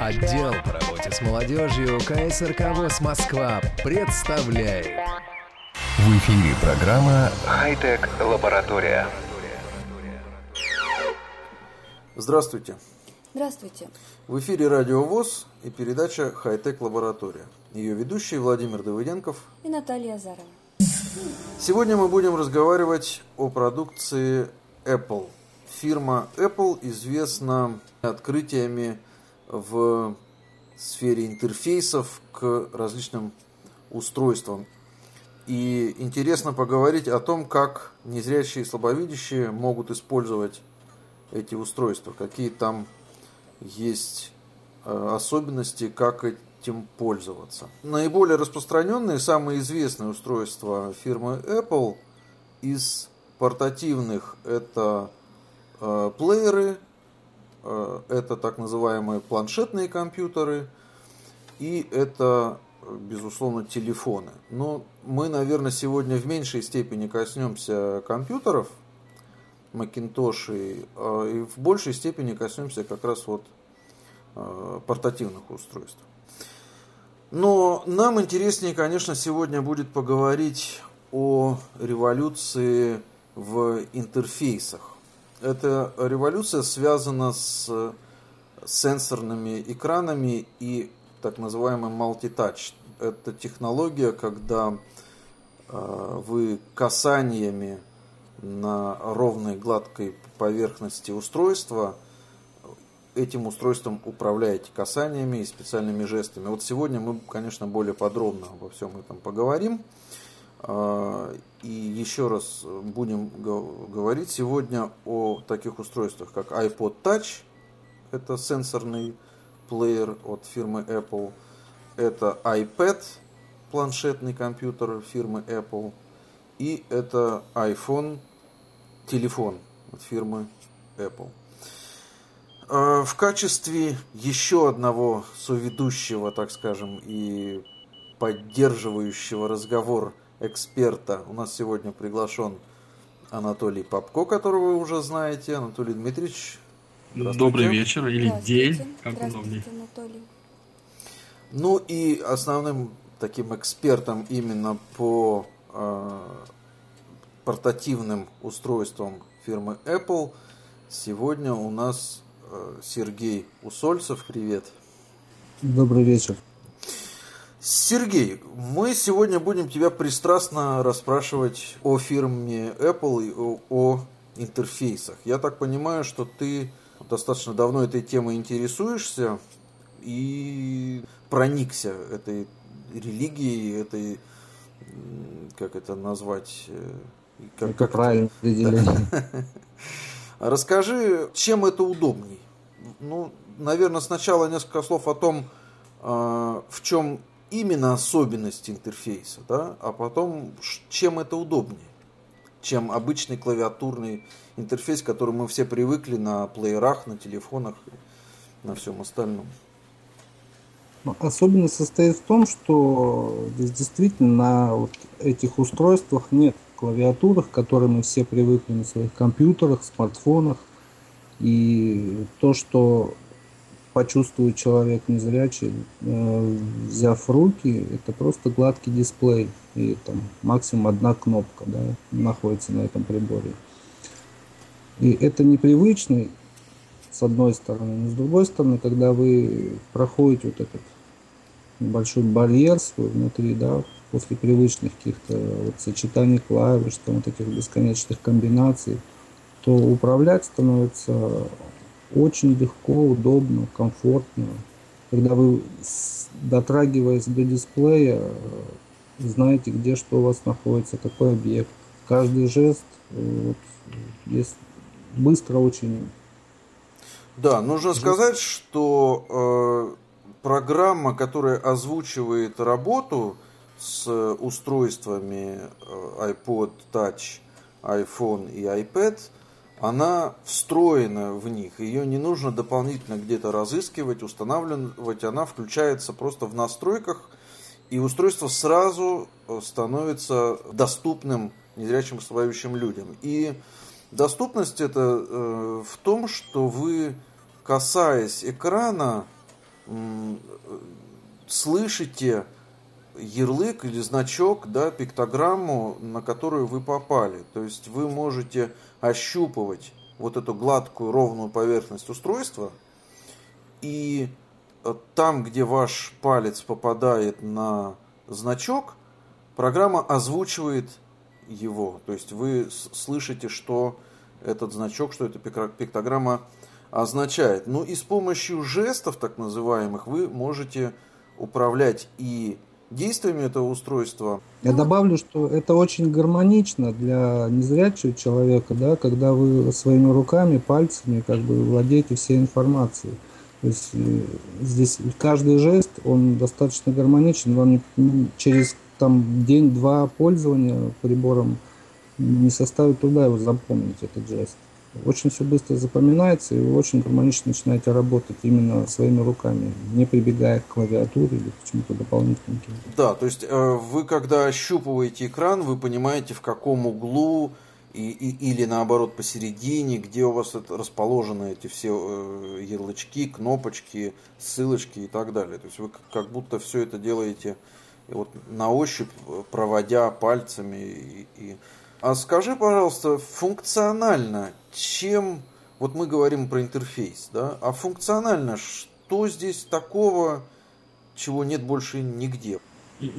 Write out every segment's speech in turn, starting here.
Отдел по работе с молодежью КСРК ВОЗ Москва представляет. В эфире программа «Хай-тек лаборатория». Здравствуйте. Здравствуйте. В эфире Радио ВОЗ и передача «Хай-тек лаборатория». Ее ведущие Владимир Давыденков и Наталья Азарова. Сегодня мы будем разговаривать о продукции Apple. Фирма Apple известна открытиями в сфере интерфейсов к различным устройствам. И интересно поговорить о том, как незрячие и слабовидящие могут использовать эти устройства, какие там есть э, особенности, как этим пользоваться. Наиболее распространенные, самые известные устройства фирмы Apple из портативных это э, плееры, это так называемые планшетные компьютеры и это, безусловно, телефоны. Но мы, наверное, сегодня в меньшей степени коснемся компьютеров, Macintosh, и в большей степени коснемся как раз вот портативных устройств. Но нам интереснее, конечно, сегодня будет поговорить о революции в интерфейсах. Эта революция связана с сенсорными экранами и так называемым multitouch. Это технология, когда э, вы касаниями на ровной гладкой поверхности устройства – этим устройством управляете касаниями и специальными жестами. Вот сегодня мы, конечно, более подробно обо всем этом поговорим. А, и еще раз будем говорить сегодня о таких устройствах, как iPod Touch, это сенсорный плеер от фирмы Apple, это iPad, планшетный компьютер фирмы Apple, и это iPhone, телефон от фирмы Apple. А, в качестве еще одного соведущего, так скажем, и поддерживающего разговор эксперта у нас сегодня приглашен Анатолий Попко, которого вы уже знаете. Анатолий Дмитриевич, Добрый вечер или день, как удобнее. Анатолий. Ну и основным таким экспертом именно по э, портативным устройствам фирмы Apple сегодня у нас Э, Сергей Усольцев. Привет. Добрый вечер. Сергей, мы сегодня будем тебя пристрастно расспрашивать о фирме Apple и о, о интерфейсах. Я так понимаю, что ты достаточно давно этой темой интересуешься и проникся этой религией, этой, как это назвать? Э, как, как правильно определение. Расскажи, чем это удобней? Ну, наверное, сначала несколько слов о том, а, в чем именно особенность интерфейса, да, а потом, чем это удобнее, чем обычный клавиатурный интерфейс, к которому мы все привыкли на плеерах, на телефонах, на всем остальном. Ну, особенность состоит в том, что здесь действительно на вот этих устройствах нет клавиатурах, к которым мы все привыкли на своих компьютерах, смартфонах. И то, что почувствует человек незрячий, э, взяв руки, это просто гладкий дисплей. И там максимум одна кнопка да, находится на этом приборе. И это непривычно, с одной стороны. Но с другой стороны, когда вы проходите вот этот небольшой барьер свой внутри, да, после привычных каких-то вот сочетаний клавиш, там вот этих бесконечных комбинаций, то управлять становится очень легко, удобно, комфортно. Когда вы, дотрагиваясь до дисплея, знаете, где что у вас находится, какой объект. Каждый жест вот, есть быстро очень. Да, нужно сказать, что э, программа, которая озвучивает работу, с устройствами э, iPod Touch, iPhone и iPad, она встроена в них. Ее не нужно дополнительно где-то разыскивать, устанавливать. Она включается просто в настройках, и устройство сразу э, становится доступным незрячим слабовидящим людям. И доступность это э, в том, что вы, касаясь экрана, слышите ярлык или значок, да, пиктограмму, на которую вы попали. То есть вы можете ощупывать вот эту гладкую ровную поверхность устройства и э, там, где ваш палец попадает на значок, программа озвучивает его. То есть вы слышите, что этот значок, что эта пиктограмма означает. Ну и с помощью жестов, так называемых, вы можете управлять и действиями этого устройства. Я добавлю, что это очень гармонично для незрячего человека, да, когда вы своими руками, пальцами как бы владеете всей информацией. То есть э, здесь каждый жест, он достаточно гармоничен, вам через там день-два пользования прибором не составит труда его запомнить, этот жест. Очень все быстро запоминается, и вы очень гармонично начинаете работать именно своими руками, не прибегая к клавиатуре или к чему-то дополнительному. Да, то есть э, вы когда ощупываете экран, вы понимаете, в каком углу и, и, или наоборот посередине, где у вас это расположены эти все э, ярлычки, кнопочки, ссылочки и так далее. То есть вы как будто все это делаете вот на ощупь, проводя пальцами и, и а скажи, пожалуйста, функционально, чем, вот мы говорим про интерфейс, да, а функционально, что здесь такого, чего нет больше нигде?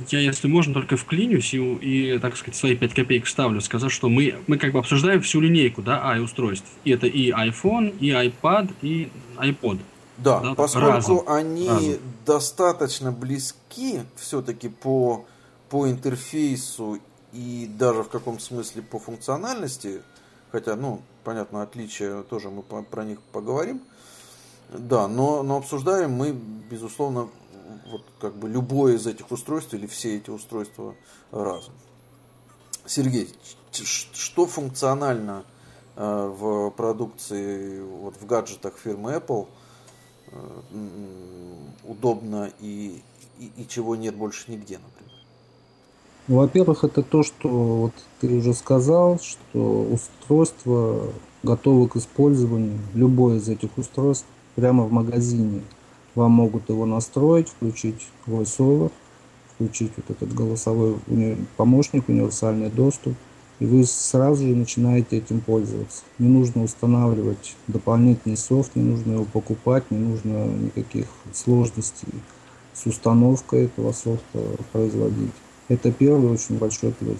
Я, если можно, только вклинюсь и, и, так сказать, свои 5 копеек вставлю, сказать, что мы, мы как бы обсуждаем всю линейку, да, i-устройств. И это и iPhone, и iPad, и iPod. Да, да поскольку разом, они разом. достаточно близки все-таки по, по интерфейсу и даже в каком-то смысле по функциональности, хотя, ну, понятно, отличия тоже мы про них поговорим, да, но, но обсуждаем мы, безусловно, вот как бы любое из этих устройств или все эти устройства разом. Сергей, что функционально э, в продукции, вот в гаджетах фирмы Apple э, удобно и, и, и чего нет больше нигде, например? Во-первых, это то, что вот ты уже сказал, что устройство готово к использованию, любое из этих устройств, прямо в магазине. Вам могут его настроить, включить VoiceOver, включить вот этот голосовой помощник, универсальный доступ, и вы сразу же начинаете этим пользоваться. Не нужно устанавливать дополнительный софт, не нужно его покупать, не нужно никаких сложностей с установкой этого софта производить. Это первый очень большой плюс.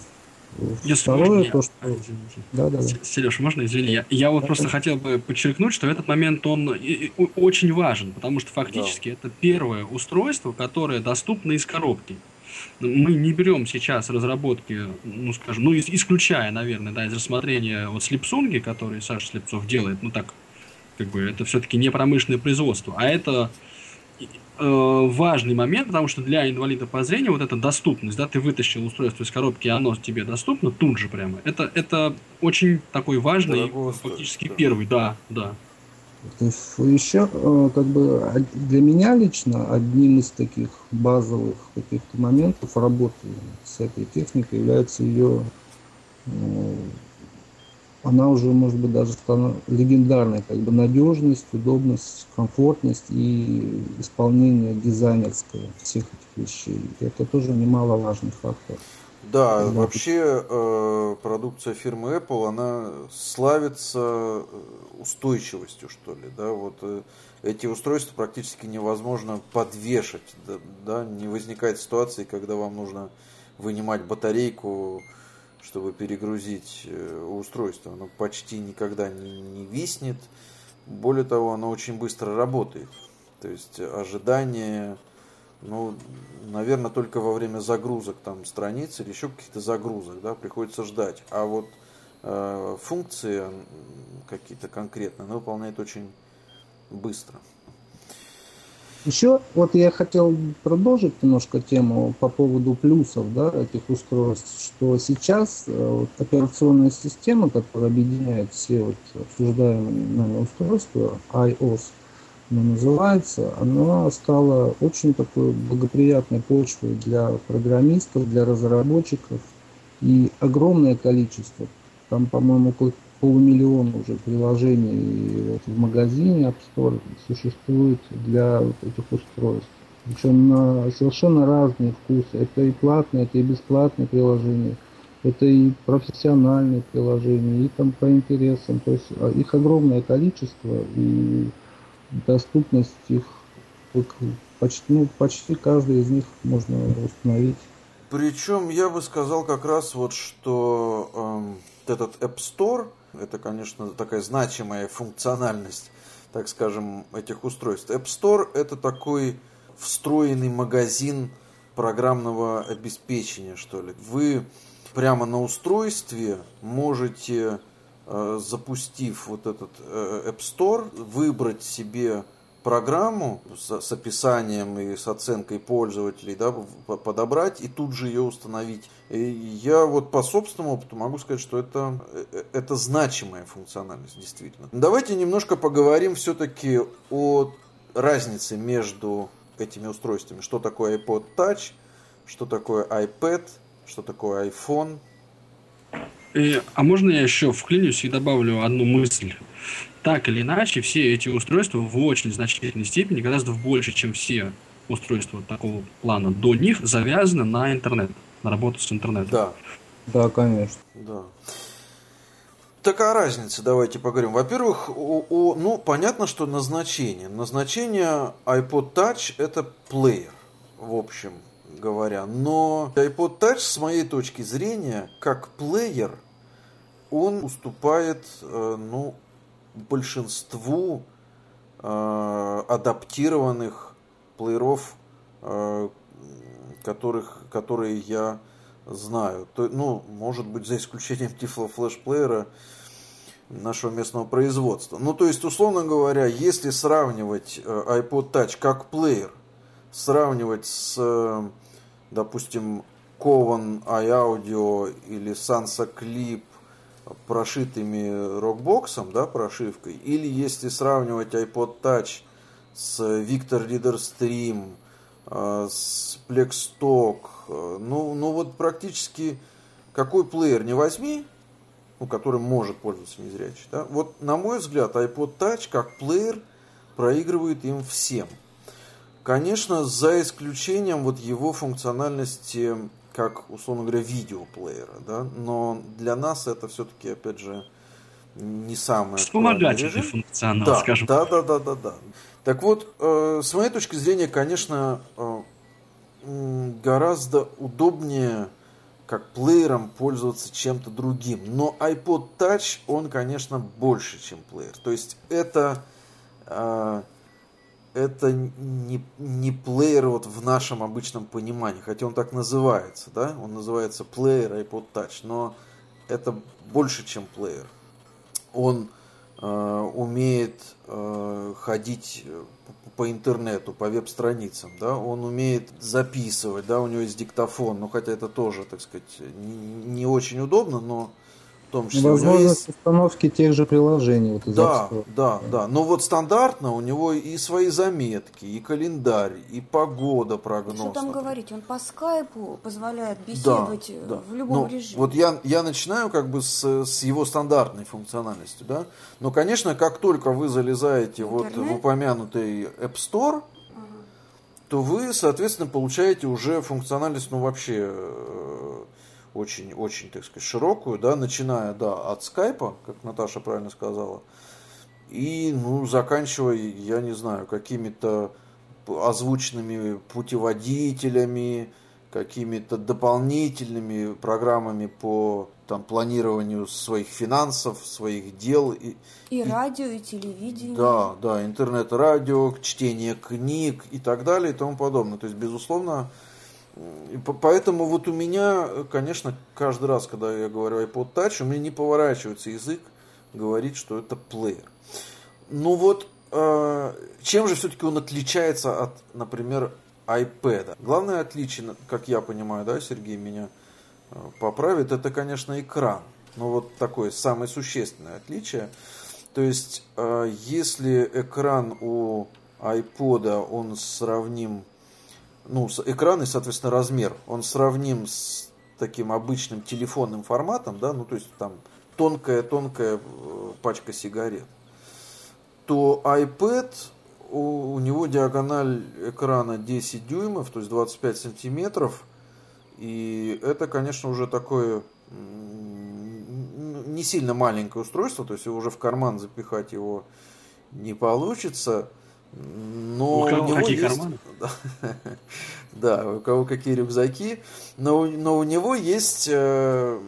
Если Второе, можно, то, что... А, да, да, да. Сереж, можно, извини, я, я вот да, просто да. хотел бы подчеркнуть, что этот момент, он очень важен, потому что фактически да. это первое устройство, которое доступно из коробки. Мы не берем сейчас разработки, ну, скажем, ну, исключая, наверное, да, из рассмотрения вот слепсунги, который Саша Слепцов делает, ну, так, как бы, это все-таки не промышленное производство, а это Э, важный момент, потому что для инвалида по зрению вот эта доступность, да, ты вытащил устройство из коробки, и оно тебе доступно тут же прямо. Это, это очень такой важный, фактически да. первый, да, да. Еще, э, как бы, для меня лично одним из таких базовых каких-то моментов работы с этой техникой является ее она уже, может быть, даже стала легендарной, как бы надежность, удобность, комфортность и исполнение дизайнерское всех этих вещей. Это тоже немаловажный фактор. Да, Когда вообще э, продукция фирмы Apple, она славится э, устойчивостью, что ли, да, вот э, эти устройства практически невозможно подвешать, да, да, не возникает ситуации, когда вам нужно вынимать батарейку, чтобы перегрузить э, устройство. Оно почти никогда не, не виснет. Более того, оно очень быстро работает. То есть ожидание, ну, наверное, только во время загрузок там страниц или еще каких-то загрузок, да, приходится ждать. А вот э, функции какие-то конкретные она выполняет очень быстро. Еще вот я хотел продолжить немножко тему по поводу плюсов да, этих устройств, что сейчас э, вот, операционная система, которая объединяет все вот обсуждаемые нами устройства, iOS, она называется, она стала очень такой благоприятной почвой для программистов, для разработчиков. И огромное количество, там, по-моему, полумиллион уже приложений вот, в магазине App Store существует для этих устройств. Причем на совершенно разные вкусы. Это и платные, это и бесплатные приложения, это и профессиональные приложения, и там по интересам. То есть а, их огромное количество, и доступность их почти, ну, почти каждый из них можно установить. Причем я бы сказал как раз вот, что эм, этот App Store, это, конечно, такая значимая функциональность, так скажем, этих устройств. App Store это такой встроенный магазин программного обеспечения, что ли. Вы прямо на устройстве можете, э, запустив вот этот э, App Store, выбрать себе программу с, с описанием и с оценкой пользователей, да, подобрать и тут же ее установить. И я вот по собственному опыту могу сказать, что это, э, это значимая функциональность, действительно. Давайте немножко поговорим все-таки о разнице между этими устройствами. Что такое iPod Touch, что такое iPad, что такое iPhone. И, а можно я еще вклинюсь и добавлю одну мысль? так или иначе, все эти устройства в очень значительной степени, гораздо больше, чем все устройства такого плана до них, завязаны на интернет, на работу с интернетом. Да. Да, конечно. Да. Такая разница, давайте поговорим. Во-первых, о, о, ну, понятно, что назначение. Назначение iPod Touch – это плеер, в общем говоря. Но iPod Touch, с моей точки зрения, как плеер, он уступает, э, ну, большинству э, адаптированных плееров, э, которых, которые я знаю. То, ну, может быть, за исключением Tiflo Flash плеера нашего местного производства. Ну, то есть, условно говоря, если сравнивать iPod Touch как плеер, сравнивать с, допустим, Covan iAudio или Sansa Clip прошитыми рокбоксом, да, прошивкой, или если сравнивать iPod Touch с Victor Reader Stream, э, с Plexstock, э, ну, ну вот практически какой плеер не возьми, ну, который может пользоваться незрячий, да, вот на мой взгляд iPod Touch как плеер проигрывает им всем. Конечно, за исключением вот его функциональности как, условно говоря, видеоплеера, да, но для нас это все-таки, опять же, не самое Вспомогательный функционал, да, скажем да, да, да, да, да. Так вот, э, с моей точки зрения, конечно, э, гораздо удобнее как плеером пользоваться чем-то другим. Но iPod Touch, он, конечно, больше, чем плеер. То есть это э, это не, не плеер вот в нашем обычном понимании, хотя он так называется, да, он называется плеер iPod Touch, но это больше, чем плеер. Он э, умеет э, ходить по интернету, по веб-страницам, да, он умеет записывать, да, у него есть диктофон, ну, хотя это тоже, так сказать, не, не очень удобно, но том числе. Возможность есть... установки тех же приложений. Вот да, да, да. Но вот стандартно у него и свои заметки, и календарь, и погода, прогноз. Что там говорить, он по скайпу позволяет беседовать да, да. в любом ну, режиме. Вот я, я начинаю как бы с, с его стандартной функциональностью, да. Но, конечно, как только вы залезаете Интернет? вот в упомянутый App Store, то вы, соответственно, получаете уже функциональность, ну, вообще э, очень-очень, так сказать, широкую, да, начиная, да, от скайпа, как Наташа правильно сказала, и, ну, заканчивая, я не знаю, какими-то озвученными путеводителями, какими-то дополнительными программами по там, планированию своих финансов, своих дел. И, и, и радио, и телевидение. Да, да, интернет-радио, чтение книг и так далее и тому подобное. То есть, безусловно, поэтому вот у меня, конечно, каждый раз, когда я говорю iPod Touch, у меня не поворачивается язык говорить, что это плеер. Ну вот, э, чем же все-таки он отличается от, например, iPad? Главное отличие, как я понимаю, да, Сергей меня э, поправит, это, конечно, экран. Ну вот такое самое существенное отличие. То есть, э, если экран у iPod, он сравним ну, экран и, соответственно, размер, он сравним с таким обычным телефонным форматом, да, ну, то есть там тонкая-тонкая пачка сигарет, то iPad у, у него диагональ экрана 10 дюймов, то есть 25 сантиметров. И это, конечно, уже такое не сильно маленькое устройство, то есть уже в карман запихать его не получится. Но у, у него какие есть... карманы? да, у кого какие рюкзаки. Но, но у него есть э,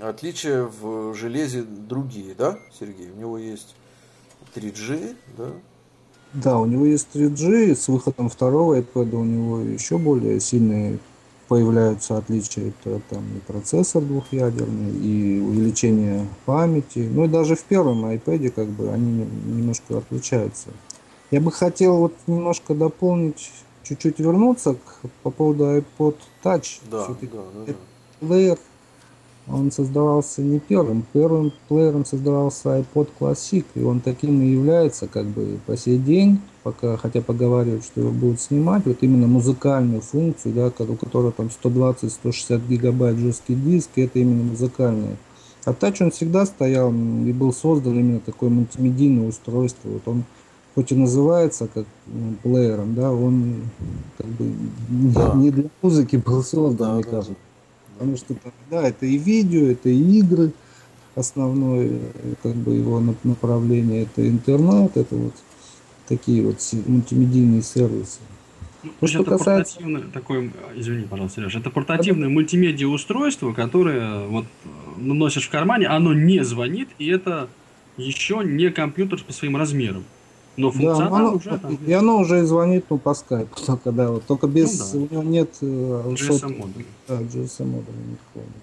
отличия в железе другие, да, Сергей? У него есть 3G, да? Да, у него есть 3G, с выходом второго iPad у него еще более сильные появляются отличия. Это там и процессор двухъядерный, и увеличение памяти. Ну и даже в первом iPad как бы они немножко отличаются. Я бы хотел вот немножко дополнить, чуть-чуть вернуться к, по поводу iPod Touch. Да, да, да, да. Плеер он создавался не первым. Первым плеером создавался iPod Classic, и он таким и является как бы по сей день, пока, хотя поговаривают, что его будут снимать, вот именно музыкальную функцию, да, у которой там 120-160 гигабайт жесткий диск, это именно музыкальная. А Touch он всегда стоял и был создан именно такое мультимедийное устройство. Вот он хоть и называется как ну, плеером, да, он как бы да. не для музыки был создан, да, мне да. кажется. Потому что да, это и видео, это и игры, основное как бы его направление, это интернет, это вот такие вот мультимедийные сервисы. Ну, что это касается... портативное такое, извини, пожалуйста, Сереж, это портативное это... мультимедиа устройство, которое вот носишь в кармане, оно не звонит, и это еще не компьютер по своим размерам. Но функционал да, оно, уже там. И оно уже звонит ну, по скайпу, только, да, вот, только без, ну, да. у него нет GSM модуля. Да, GSM модуля никакого нет.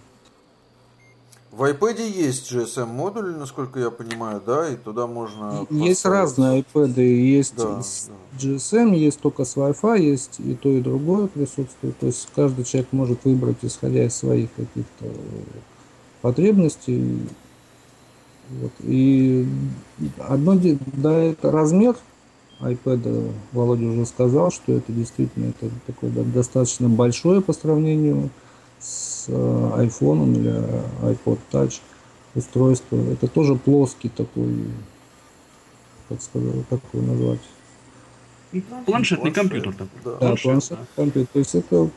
В iPad есть GSM модуль, насколько я понимаю, да, и туда можно. Есть разные iPad, есть да, с да. GSM, есть только с Wi-Fi, есть и то, и другое присутствует. То есть каждый человек может выбрать, исходя из своих каких-то потребностей, вот. И одно, да, это размер iPad, Володя уже сказал, что это действительно это такое да, достаточно большое по сравнению с э, iPhone или iPod Touch устройство. Это тоже плоский такой, как сказать, как его назвать? Планшетный компьютер такой. Да, да планшетный компьютер. То есть это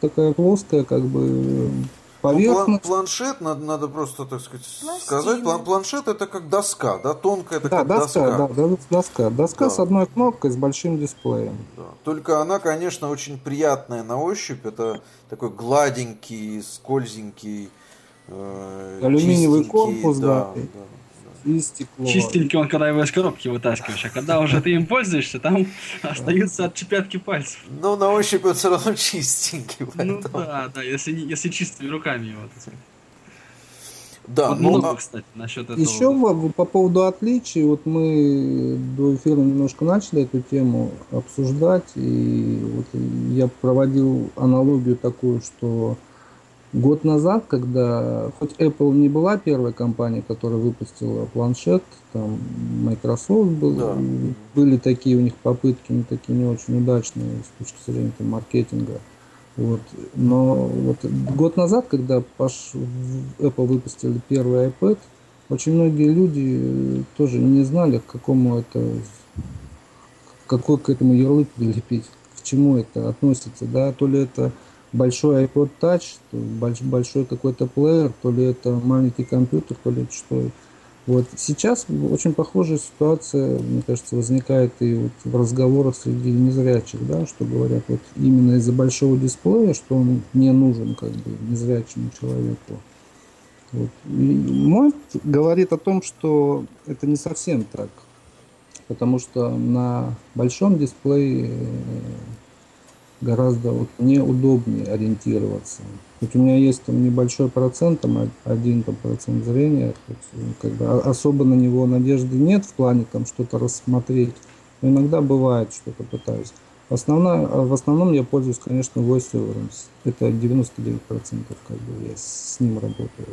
такая плоская, как бы поверхность. Ну, планшет, надо, надо просто, так сказать, Пластина. сказать, план, планшет это как доска, да, тонкая это да, как доска. доска. Да, доска. Доска да. с одной кнопкой, с большим дисплеем. Да. Только она, конечно, очень приятная на ощупь. Это такой гладенький, скользенький, э, Алюминиевый корпус, да. да, да и стекло. Чистенький он, когда его из коробки вытаскиваешь, а когда уже ты им пользуешься, там остаются отчепятки пальцев. Ну, на ощупь он все равно чистенький. Ну да, да, если, если чистыми руками его. Да, вот ну, много, кстати, насчет этого. Еще по поводу отличий, вот мы до эфира немножко начали эту тему обсуждать, и вот я проводил аналогию такую, что Год назад, когда хоть Apple не была первой компанией, которая выпустила планшет, там Microsoft был, да. были такие у них попытки, но такие не очень удачные с точки зрения там, маркетинга. Вот. Но вот год назад, когда пош... Apple выпустили первый iPad, очень многие люди тоже не знали, к какому это, какой к этому ярлык прилепить, к чему это относится, да, то ли это большой iPod Touch, большой какой-то плеер, то ли это маленький компьютер, то ли что. Вот сейчас очень похожая ситуация, мне кажется, возникает и вот в разговорах среди незрячих, да, что говорят вот именно из-за большого дисплея, что он не нужен как бы незрячему человеку. Вот. И мой говорит о том, что это не совсем так, потому что на большом дисплее гораздо вот мне удобнее ориентироваться. Хоть у меня есть там небольшой процент, там один там, процент зрения, ну, как бы особо на него надежды нет в плане там что-то рассмотреть. Но иногда бывает, что-то пытаюсь. Основная, в основном я пользуюсь, конечно, VoiceOver. Это 99% как бы я с ним работаю.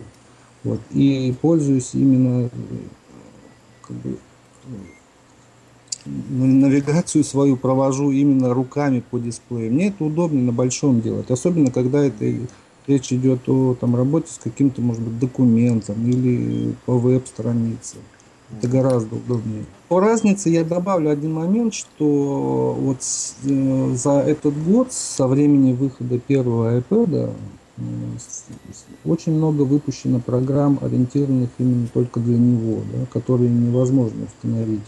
Вот. И пользуюсь именно как бы, навигацию свою провожу именно руками по дисплею. Мне это удобнее на большом делать, особенно когда это речь идет о там, работе с каким-то, может быть, документом или по веб-странице. Это гораздо удобнее. По разнице я добавлю один момент, что вот э, за этот год со времени выхода первого iPad э, очень много выпущено программ, ориентированных именно только для него, да, которые невозможно установить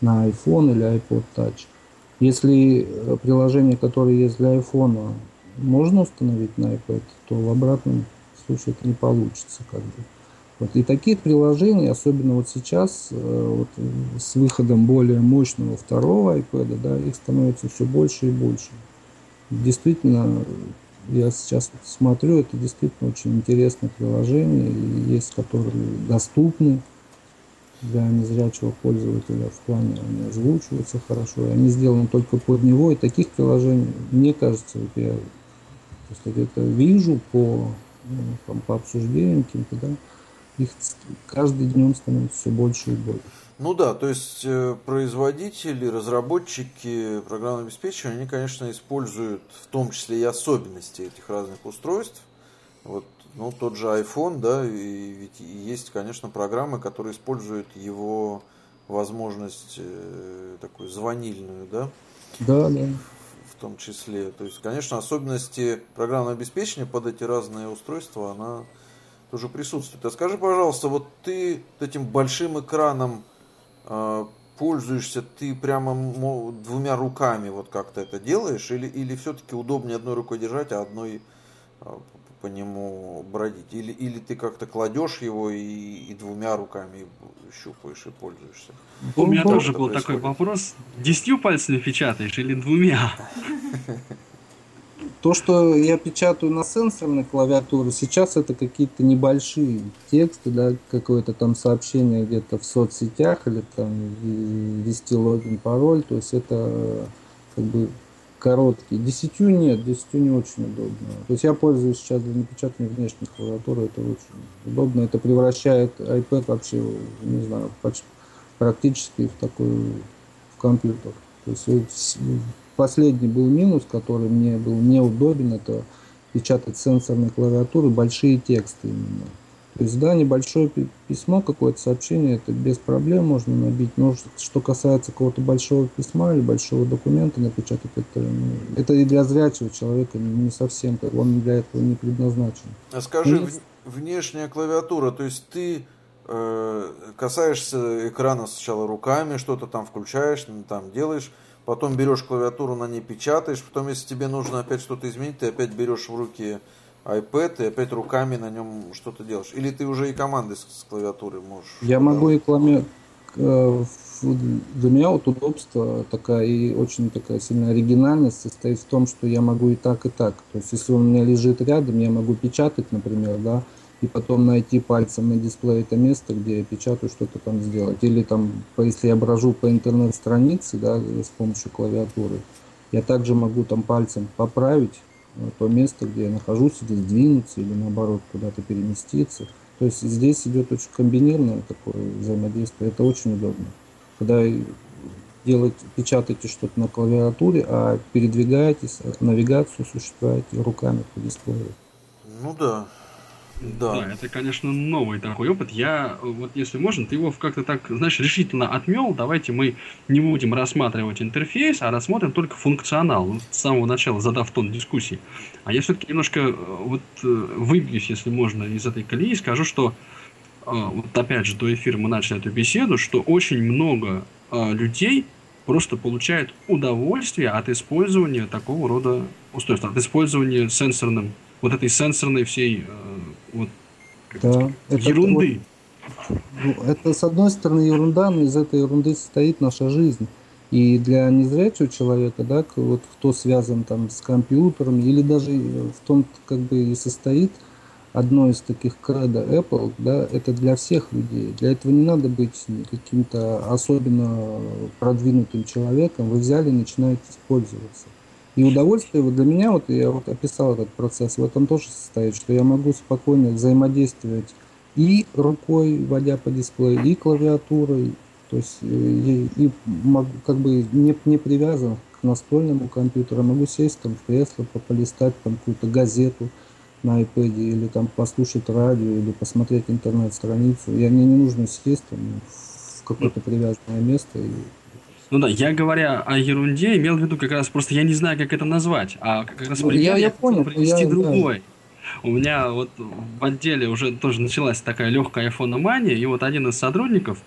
на iPhone или iPod Touch. Если э, приложение, которое есть для iPhone, можно установить на iPad, то в обратном случае это не получится. Как бы. Вот. И таких приложений, особенно вот сейчас, э, вот, с выходом более мощного второго iPad, да, их становится все больше и больше. Действительно, я сейчас смотрю, это действительно очень интересное приложение, есть которые доступны для незрячего пользователя в плане они озвучиваются хорошо, и они сделаны только под него, и таких приложений, мне кажется, вот я просто это вижу по, ну, там, по обсуждениям каким-то, да, их каждый днем становится все больше и больше. Ну да, то есть э, производители, разработчики программного обеспечения, они, конечно, используют в том числе и особенности этих разных устройств. Вот, ну, тот же iPhone, да, и ведь есть, конечно, программы, которые используют его возможность э, такую звонильную, да? Да, да. В том числе. То есть, конечно, особенности программного обеспечения под эти разные устройства, она тоже присутствует. А скажи, пожалуйста, вот ты этим большим экраном э, пользуешься, ты прямо двумя руками вот как-то это делаешь, или, или все-таки удобнее одной рукой держать, а одной э, по нему бродить? Или, или ты как-то кладешь его и, и двумя руками щупаешь и пользуешься? У меня тоже был происходит? такой вопрос. Десятью пальцами печатаешь или двумя? То, что я печатаю на сенсорной клавиатуре, сейчас это какие-то небольшие тексты, да, какое-то там сообщение где-то в соцсетях или там ввести логин, пароль, то есть это как бы короткие. Десятью нет, десятью не очень удобно. То есть я пользуюсь сейчас для напечатания внешней клавиатуры, это очень удобно. Это превращает iPad вообще, не знаю, почти, практически в такой в компьютер. То есть последний был минус, который мне был неудобен, это печатать сенсорной клавиатуры большие тексты именно. То есть, да, небольшое письмо, какое-то сообщение, это без проблем можно набить. Но что касается какого-то большого письма или большого документа напечатать, это, ну, это и для зрячего человека не совсем, он для этого не предназначен. А скажи, ну, внешняя клавиатура, то есть ты э, касаешься экрана сначала руками, что-то там включаешь, там делаешь, потом берешь клавиатуру, на ней печатаешь, потом, если тебе нужно опять что-то изменить, ты опять берешь в руки iPad и опять руками на нем что-то делаешь. Или ты уже и команды с, с клавиатуры можешь? Я могу и клавиатуру. Э, для меня вот удобство такая и очень такая сильная оригинальность состоит в том, что я могу и так, и так. То есть, если он у меня лежит рядом, я могу печатать, например, да, и потом найти пальцем на дисплее это место, где я печатаю, что-то там сделать. Или там, если я брожу по интернет-странице, да, с помощью клавиатуры, я также могу там пальцем поправить то место, где я нахожусь, или сдвинуться, или наоборот куда-то переместиться. То есть здесь идет очень комбинированное такое взаимодействие. Это очень удобно. Когда делаете, печатаете что-то на клавиатуре, а передвигаетесь, навигацию осуществляете руками по дисплею. Ну да, да. да, это, конечно, новый такой опыт. Я, вот если можно, ты его как-то так, знаешь, решительно отмел. Давайте мы не будем рассматривать интерфейс, а рассмотрим только функционал. Вот с самого начала задав тон дискуссии. А я все-таки немножко э, вот э, выбьюсь, если можно, из этой колеи, скажу, что э, вот опять же до эфира мы начали эту беседу, что очень много людей просто получают удовольствие от использования такого рода устройств, от использования сенсорным вот этой сенсорной всей вот, да, это, ерунды. Вот, ну, это, с одной стороны, ерунда, но из этой ерунды состоит наша жизнь. И для незрячего человека, да, вот кто связан там с компьютером, или даже в том, как бы и состоит одно из таких кредо Apple, да, это для всех людей. Для этого не надо быть каким-то особенно продвинутым человеком. Вы взяли и начинаете использоваться. И удовольствие. Вот для меня, вот я вот описал этот процесс, в этом тоже состоит, что я могу спокойно взаимодействовать и рукой, водя по дисплею, и клавиатурой, то есть э, и, и могу, как бы не, не привязан к настольному компьютеру, могу сесть там в кресло, полистать там какую-то газету, на iPad, или там послушать радио, или посмотреть интернет-страницу. Я мне не нужно сесть там, в какое-то привязанное место и ну да, я говоря о ерунде, имел в виду как раз просто я не знаю, как это назвать, а как раз ну, я, я, понял, привести я, другой. Да. У меня вот в отделе уже тоже началась такая легкая айфономания, и вот один из сотрудников,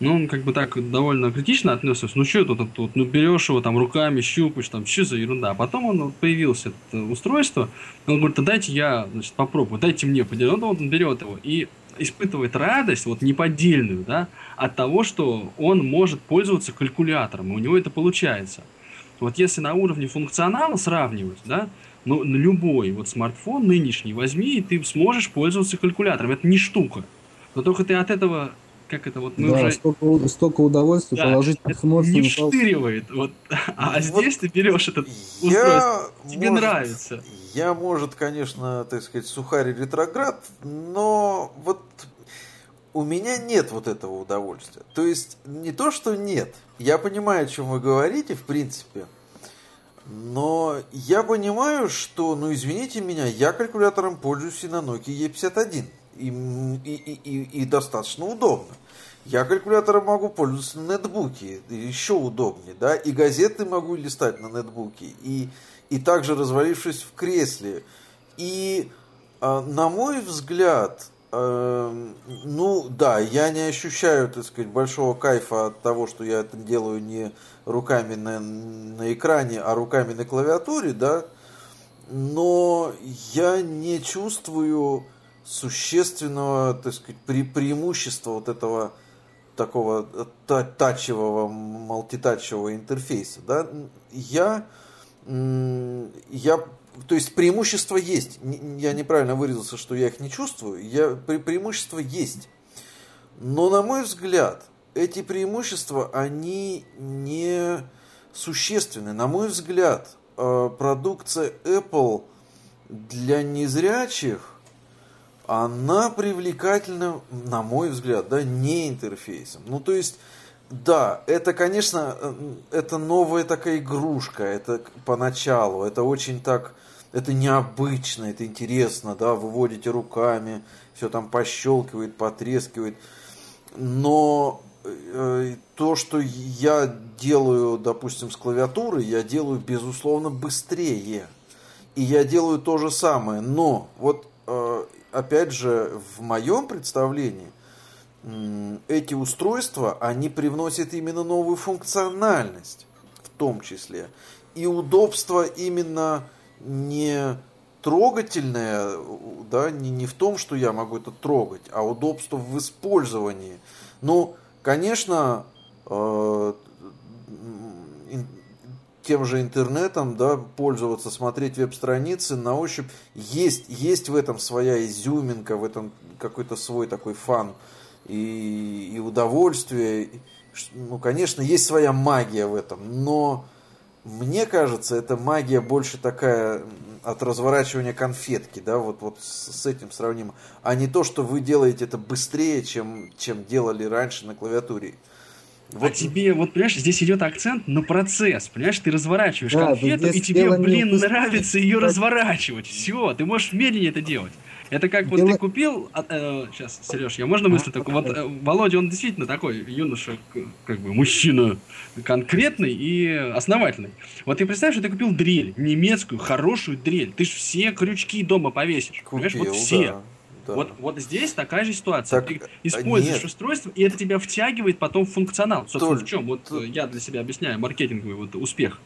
ну, он как бы так довольно критично отнесся, ну, что тут, тут, ну, берешь его там руками, щупаешь, там, что за ерунда. А потом он вот, появился это устройство, он говорит, да дайте я, значит, попробую, дайте мне поделать. Вот он берет его, и испытывает радость, вот неподдельную, да, от того, что он может пользоваться калькулятором, и у него это получается. Вот если на уровне функционала сравнивать, да, ну, любой вот смартфон нынешний возьми, и ты сможешь пользоваться калькулятором. Это не штука. Но только ты от этого как это вот мы да, уже... столько, столько удовольствия да, положить эмоции. Не вштыривает. Вот. А вот здесь ты берешь этот я, тебе может, нравится. Я, может, конечно, так сказать, сухарь ретроград, но вот у меня нет вот этого удовольствия. То есть не то, что нет. Я понимаю, о чем вы говорите, в принципе. Но я понимаю, что, ну извините меня, я калькулятором пользуюсь и на Nokia E51. И, и, и, и достаточно удобно. Я калькулятором могу пользоваться на нетбуке, еще удобнее, да, и газеты могу листать на нетбуке, и, и также развалившись в кресле. И, э, на мой взгляд, э, ну, да, я не ощущаю, так сказать, большого кайфа от того, что я это делаю не руками на, на экране, а руками на клавиатуре, да, но я не чувствую существенного, так сказать, пре преимущества вот этого такого тачевого, мультитачевого интерфейса, да, я, я, то есть преимущества есть. Я неправильно выразился, что я их не чувствую. Я, пре преимущества есть. Но, на мой взгляд, эти преимущества, они не существенны. На мой взгляд, э, продукция Apple для незрячих она привлекательна, на мой взгляд, да, не интерфейсом. Ну, то есть, да, это, конечно, э, это новая такая игрушка, это поначалу, это очень так, это необычно, это интересно, да, выводите руками, все там пощелкивает, потрескивает. Но э, то, что я делаю, допустим, с клавиатурой, я делаю, безусловно, быстрее. И я делаю то же самое. Но вот э, опять же, в моем представлении, эти устройства, они привносят именно новую функциональность, в том числе. И удобство именно не трогательное, да, не, не в том, что я могу это трогать, а удобство в использовании. Ну, конечно, э, тем же интернетом, да, пользоваться, смотреть веб-страницы на ощупь. Есть, есть в этом своя изюминка, в этом какой-то свой такой фан и, и удовольствие. Ну, конечно, есть своя магия в этом, но мне кажется, эта магия больше такая от разворачивания конфетки, да, вот, вот с этим сравнимо, а не то, что вы делаете это быстрее, чем, чем делали раньше на клавиатуре. Вот. А тебе, вот понимаешь, здесь идет акцент на процесс. Понимаешь, ты разворачиваешь да, конфету, и тебе, блин, нравится ее разворачивать. Все, ты можешь медленнее это делать. Это как вот ты купил... А, э, сейчас, Сереж, я можно мысль такую? Вот э, Володя, он действительно такой юноша, как бы мужчина конкретный и основательный. Вот ты представь, что ты купил дрель, немецкую, хорошую дрель. Ты же все крючки дома повесишь. Купил, понимаешь, вот все. Да. Да. Вот, вот здесь такая же ситуация. Так, ты используешь нет. устройство, и это тебя втягивает потом в функционал. Собственно, Толь, в чем? Вот ты... я для себя объясняю маркетинговый вот успех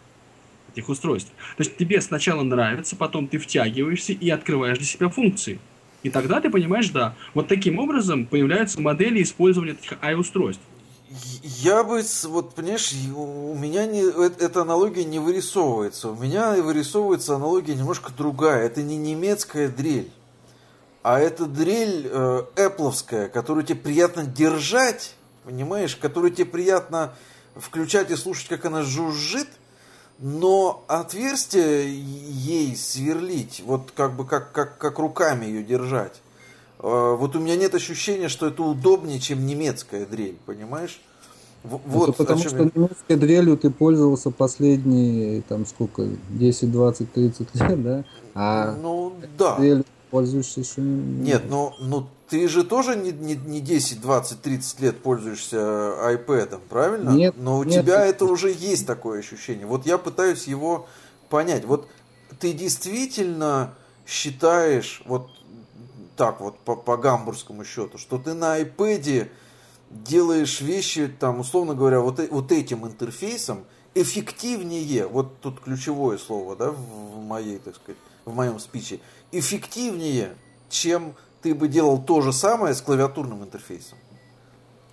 этих устройств. То есть тебе сначала нравится, потом ты втягиваешься и открываешь для себя функции. И тогда ты понимаешь, да, вот таким образом появляются модели использования этих i-устройств. Я бы, вот, понимаешь, у меня не, э, эта аналогия не вырисовывается. У меня вырисовывается аналогия немножко другая. Это не немецкая дрель а это дрель э, Apple, которую тебе приятно держать, понимаешь, которую тебе приятно включать и слушать, как она жужжит, но отверстие ей сверлить, вот как бы как, как, как руками ее держать. Э, вот у меня нет ощущения, что это удобнее, чем немецкая дрель, понимаешь? Вот, это потому что я... немецкой дрелью ты пользовался последние, там сколько, 10, 20, 30 лет, да? А ну, да. дрель пользуешься еще не... Нет, ну, ну ты же тоже не, не, не 10, 20, 30 лет пользуешься iPad, правильно? Нет. Но у нет, тебя нет. это уже есть такое ощущение. Вот я пытаюсь его понять. Вот ты действительно считаешь, вот так вот по, по гамбургскому счету, что ты на iPad делаешь вещи, там, условно говоря, вот, э, вот этим интерфейсом эффективнее, вот тут ключевое слово, да, в моей, так сказать, в моем спиче, эффективнее, чем ты бы делал то же самое с клавиатурным интерфейсом.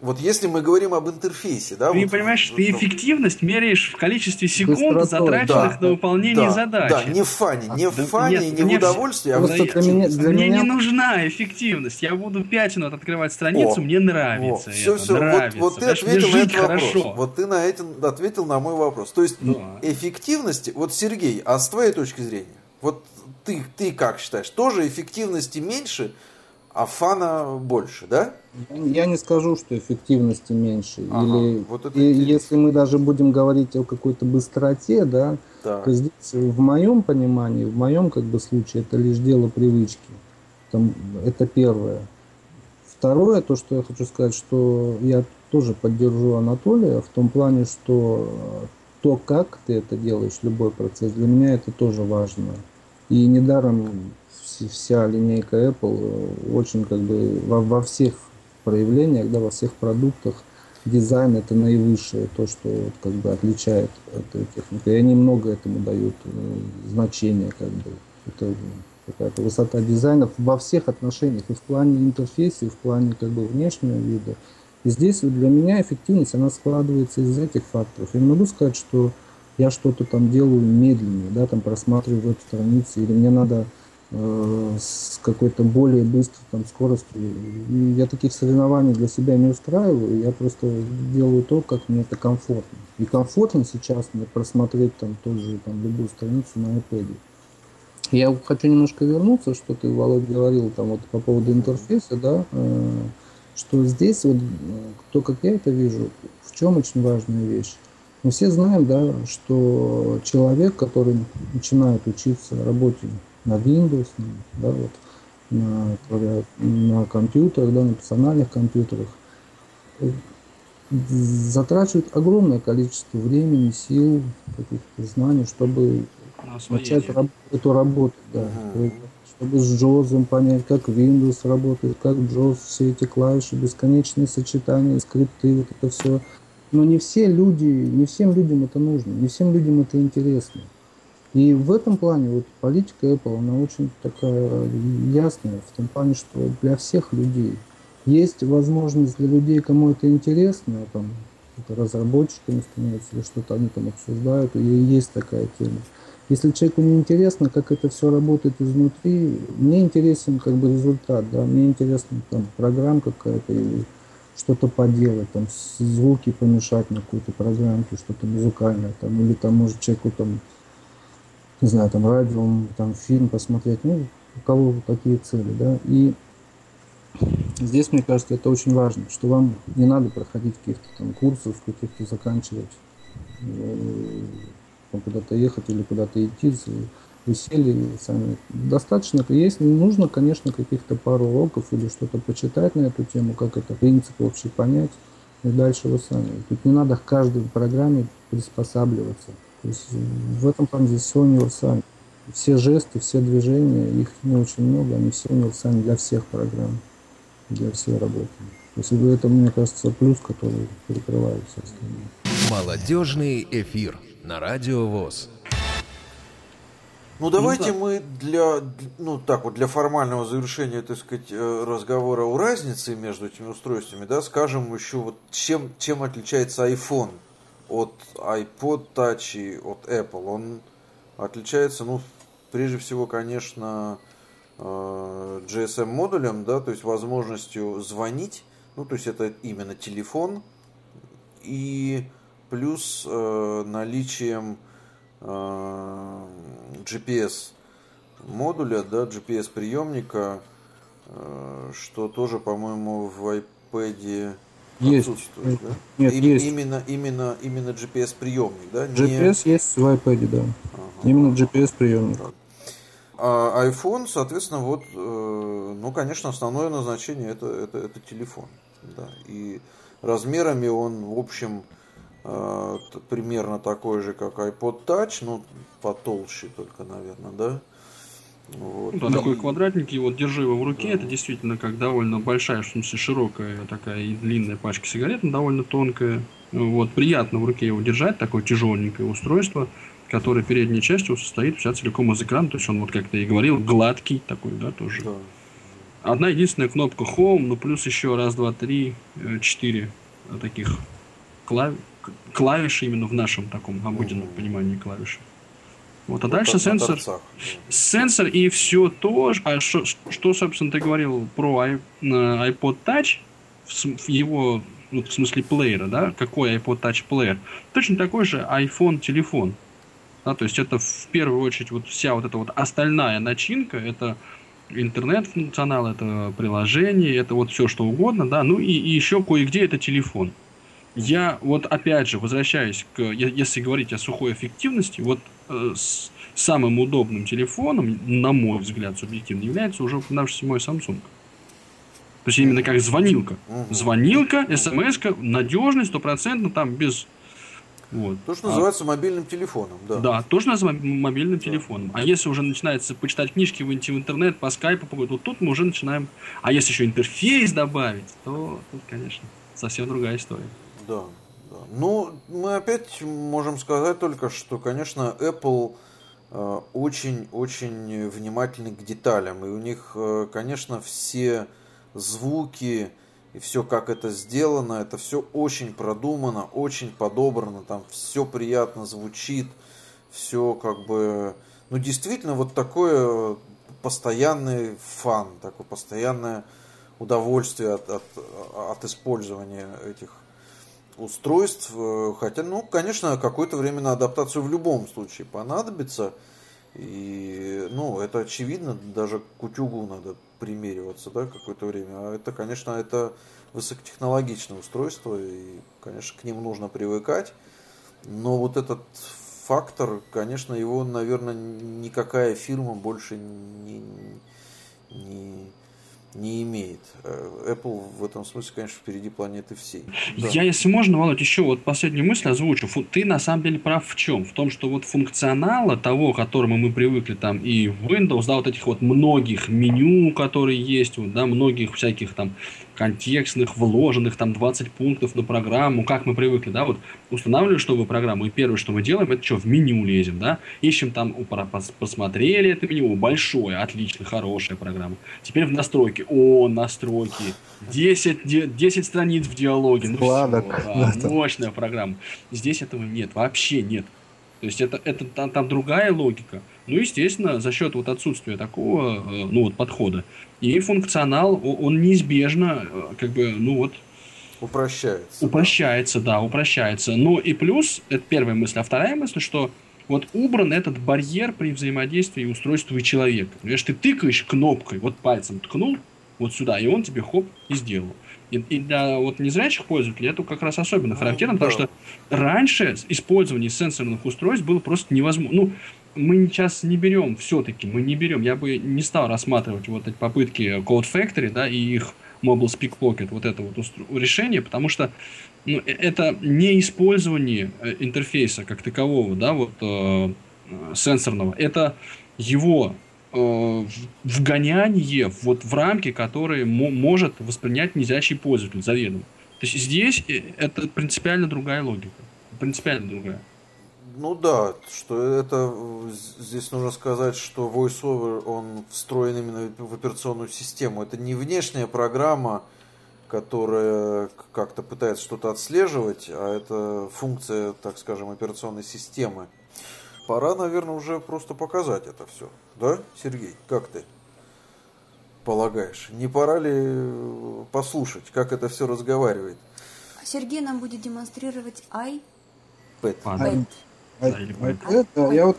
Вот если мы говорим об интерфейсе, да? Ты вот, понимаешь, вот, ты эффективность меряешь в количестве секунд, затраченных да, на выполнение да, задачи. Да, не в фане, не в фане, нет, не в удовольствии, а в эффективности. Для мне меня... не нужна эффективность. Я буду 5 минут открывать страницу, о, мне нравится о, это, все, все. нравится. Вот, вот ты ответил на этот хорошо. вопрос. Вот ты на это ответил на мой вопрос. То есть да. эффективности, вот Сергей, а с твоей точки зрения, вот ты, ты как считаешь, тоже эффективности меньше, а фана больше, да? Я не скажу, что эффективности меньше. Ага, Или вот это и, если мы даже будем говорить о какой-то быстроте, да, да, то здесь в моем понимании, в моем как бы случае, это лишь дело привычки. Там, это первое. Второе, то, что я хочу сказать, что я тоже поддержу Анатолия в том плане, что то, как ты это делаешь, любой процесс, для меня это тоже важно. И недаром вся линейка Apple э, очень как бы во, во всех проявлениях, да, во всех продуктах дизайн это наивысшее, то, что вот, как бы отличает эту технику. И они много этому дают э, значения, как бы. Это какая-то высота дизайна во всех отношениях, и в плане интерфейса, и в плане как бы внешнего вида. И здесь для меня эффективность, она складывается из этих факторов. Я не могу сказать, что я что-то там делаю медленнее, да, там просматриваю веб-страницы, или мне надо Э, с какой-то более быстрой там, скоростью. И я таких соревнований для себя не устраиваю, я просто делаю то, как мне это комфортно. И комфортно сейчас мне просмотреть там тоже там, любую страницу на iPad. Я хочу немножко вернуться, что ты, Володь, говорил там вот по поводу интерфейса, да, э, что здесь вот, то, как я это вижу, в чем очень важная вещь. Мы все знаем, да, что человек, который начинает учиться работе на Windows, да, вот, на, на компьютерах, да, на персональных компьютерах, затрачивает огромное количество времени, сил, каких-то знаний, чтобы начать раб- эту работу. Да. Ага. Чтобы с JAWS понять, как Windows работает, как JAWS, все эти клавиши, бесконечные сочетания, скрипты, вот это все. Но не все люди, не всем людям это нужно, не всем людям это интересно. И в этом плане вот политика Apple, она очень такая ясная, в том плане, что для всех людей есть возможность для людей, кому это интересно, там, это разработчиками становятся или что-то они там обсуждают, и есть такая тема. Если человеку не интересно, как это все работает изнутри, мне интересен как бы результат, да, мне интересна там программа какая-то или что-то поделать, там звуки помешать на какой-то программке, что-то музыкальное, там, или там может человеку там не знаю, там радио, там фильм посмотреть, ну, у кого какие цели, да, и здесь, мне кажется, это очень важно, что вам не надо проходить каких-то там курсов, каких-то заканчивать, э, куда-то ехать или куда-то идти, вы сели сами. Достаточно, есть, нужно, конечно, каких-то пару уроков или что-то почитать на эту тему, как это принцип вообще понять, и дальше вы сами. Тут не надо к каждой программе приспосабливаться. То есть в этом плане здесь все универсально. Все жесты, все движения, их не очень много, они все универсальны для всех программ, для всей работы. То есть это, мне кажется, плюс, который перекрывает все остальные. Молодежный эфир на радио ВОЗ. Ну давайте ну, да. мы для, ну так вот для формального завершения, так сказать, э, разговора о разнице между этими устройствами, да, скажем еще вот чем чем отличается iPhone от iPod Touch и от Apple. Он отличается, ну, прежде всего, конечно, э, GSM модулем, да, то есть возможностью звонить, ну, то есть это именно телефон, и плюс э, наличием GPS модуля, да, GPS приемника, э, что тоже, по-моему, в iPad есть. отсутствует, да? Нет, И, есть. Именно, именно, именно GPS-приемник, да? GPS Не... есть в iPad, да. Ага. Именно GPS-приемник. А iPhone, соответственно, вот, э, ну, конечно, основное назначение это, это, это телефон. Да. И размерами он, в общем, э, примерно такой же, как iPod Touch, ну, потолще только, наверное, да. Вот. Да, такой квадратненький, вот держи его в руке, да. это действительно как довольно большая, в смысле широкая такая и длинная пачка сигарет, но довольно тонкая. Вот, приятно в руке его держать, такое тяжеленькое устройство, которое передней частью состоит вся целиком из экрана, то есть он, вот как ты и говорил, гладкий такой, да, тоже. Да. Одна единственная кнопка Home, ну плюс еще раз, два, три, э, четыре таких клав... клавиши именно в нашем таком обыденном mm-hmm. понимании клавиши. Вот, а вот дальше сенсор, сенсор и все то, а что, что, собственно, ты говорил про iPod Touch, его, ну, в смысле плеера, да, какой iPod Touch плеер, точно такой же iPhone телефон. Да, то есть это в первую очередь вот вся вот эта вот остальная начинка, это интернет-функционал, это приложение, это вот все что угодно, да, ну и, и еще кое-где это телефон. Я вот опять же возвращаюсь к, если говорить о сухой эффективности, вот э, с самым удобным телефоном, на мой взгляд, субъективно, является уже упоминавшийся мой Samsung. То есть именно как звонилка. Звонилка, смс надежный, стопроцентно, там без вот. То, что а, называется мобильным телефоном, да. Да, то, что называется мобильным да. телефоном. А если уже начинается почитать книжки, выйти в интернет, по скайпу, вот тут мы уже начинаем... А если еще интерфейс добавить, то тут, конечно, совсем другая история. Да, да. Ну, мы опять можем сказать только, что, конечно, Apple очень-очень э, внимательны к деталям. И у них, э, конечно, все звуки и все, как это сделано, это все очень продумано, очень подобрано, там все приятно звучит, все как бы, ну действительно вот такое постоянный фан, такое постоянное удовольствие от, от, от использования этих устройств. Хотя, ну, конечно, какое-то время на адаптацию в любом случае понадобится. И, ну, это очевидно, даже к утюгу надо примериваться, да, какое-то время. А это, конечно, это высокотехнологичное устройство, и, конечно, к ним нужно привыкать. Но вот этот фактор, конечно, его, наверное, никакая фирма больше не, не, не имеет. Э, Apple в этом смысле, конечно, впереди планеты всей. Да. Я, если можно, Володь, еще вот последнюю мысль озвучу. Ты на самом деле прав в чем? В том, что вот функционала того, к которому мы привыкли там и в Windows, да, вот этих вот многих меню, которые есть, вот, да, многих всяких там контекстных, вложенных там 20 пунктов на программу, как мы привыкли, да, вот устанавливаем чтобы программу, и первое, что мы делаем, это что, в меню лезем, да, ищем там, посмотрели это меню, большое, отлично, хорошая программа. Теперь в настройки, о, настройки, 10, 10 страниц в диалоге, ну все, да, мощная программа. Здесь этого нет, вообще нет. То есть это, это там, там другая логика. Ну, естественно, за счет вот отсутствия такого, э, ну, вот подхода, и функционал, он неизбежно, э, как бы, ну вот... Упрощается. Упрощается, да, упрощается. Но и плюс, это первая мысль. А вторая мысль, что вот убран этот барьер при взаимодействии устройства и человека. Понимаешь, ты тыкаешь кнопкой, вот пальцем ткнул, вот сюда, и он тебе хоп и сделал. И, и для вот незрячих пользователей это как раз особенно ну, характерно, да. потому что раньше использование сенсорных устройств было просто невозможно. Ну, мы сейчас не берем, все-таки мы не берем, я бы не стал рассматривать вот эти попытки Code Factory, да, и их Mobile Speak Pocket, вот это вот решение, потому что ну, э, это не использование э, интерфейса как такового, да, вот э, сенсорного, это его э, вгоняние вот в рамки, которые может воспринять незрячий пользователь заведомо. То есть здесь э, это принципиально другая логика, принципиально другая. Ну да, что это здесь нужно сказать, что VoiceOver он встроен именно в операционную систему. Это не внешняя программа, которая как-то пытается что-то отслеживать, а это функция, так скажем, операционной системы. Пора, наверное, уже просто показать это все. Да, Сергей, как ты полагаешь? Не пора ли послушать, как это все разговаривает? Сергей нам будет демонстрировать i. Pad. Это, я вот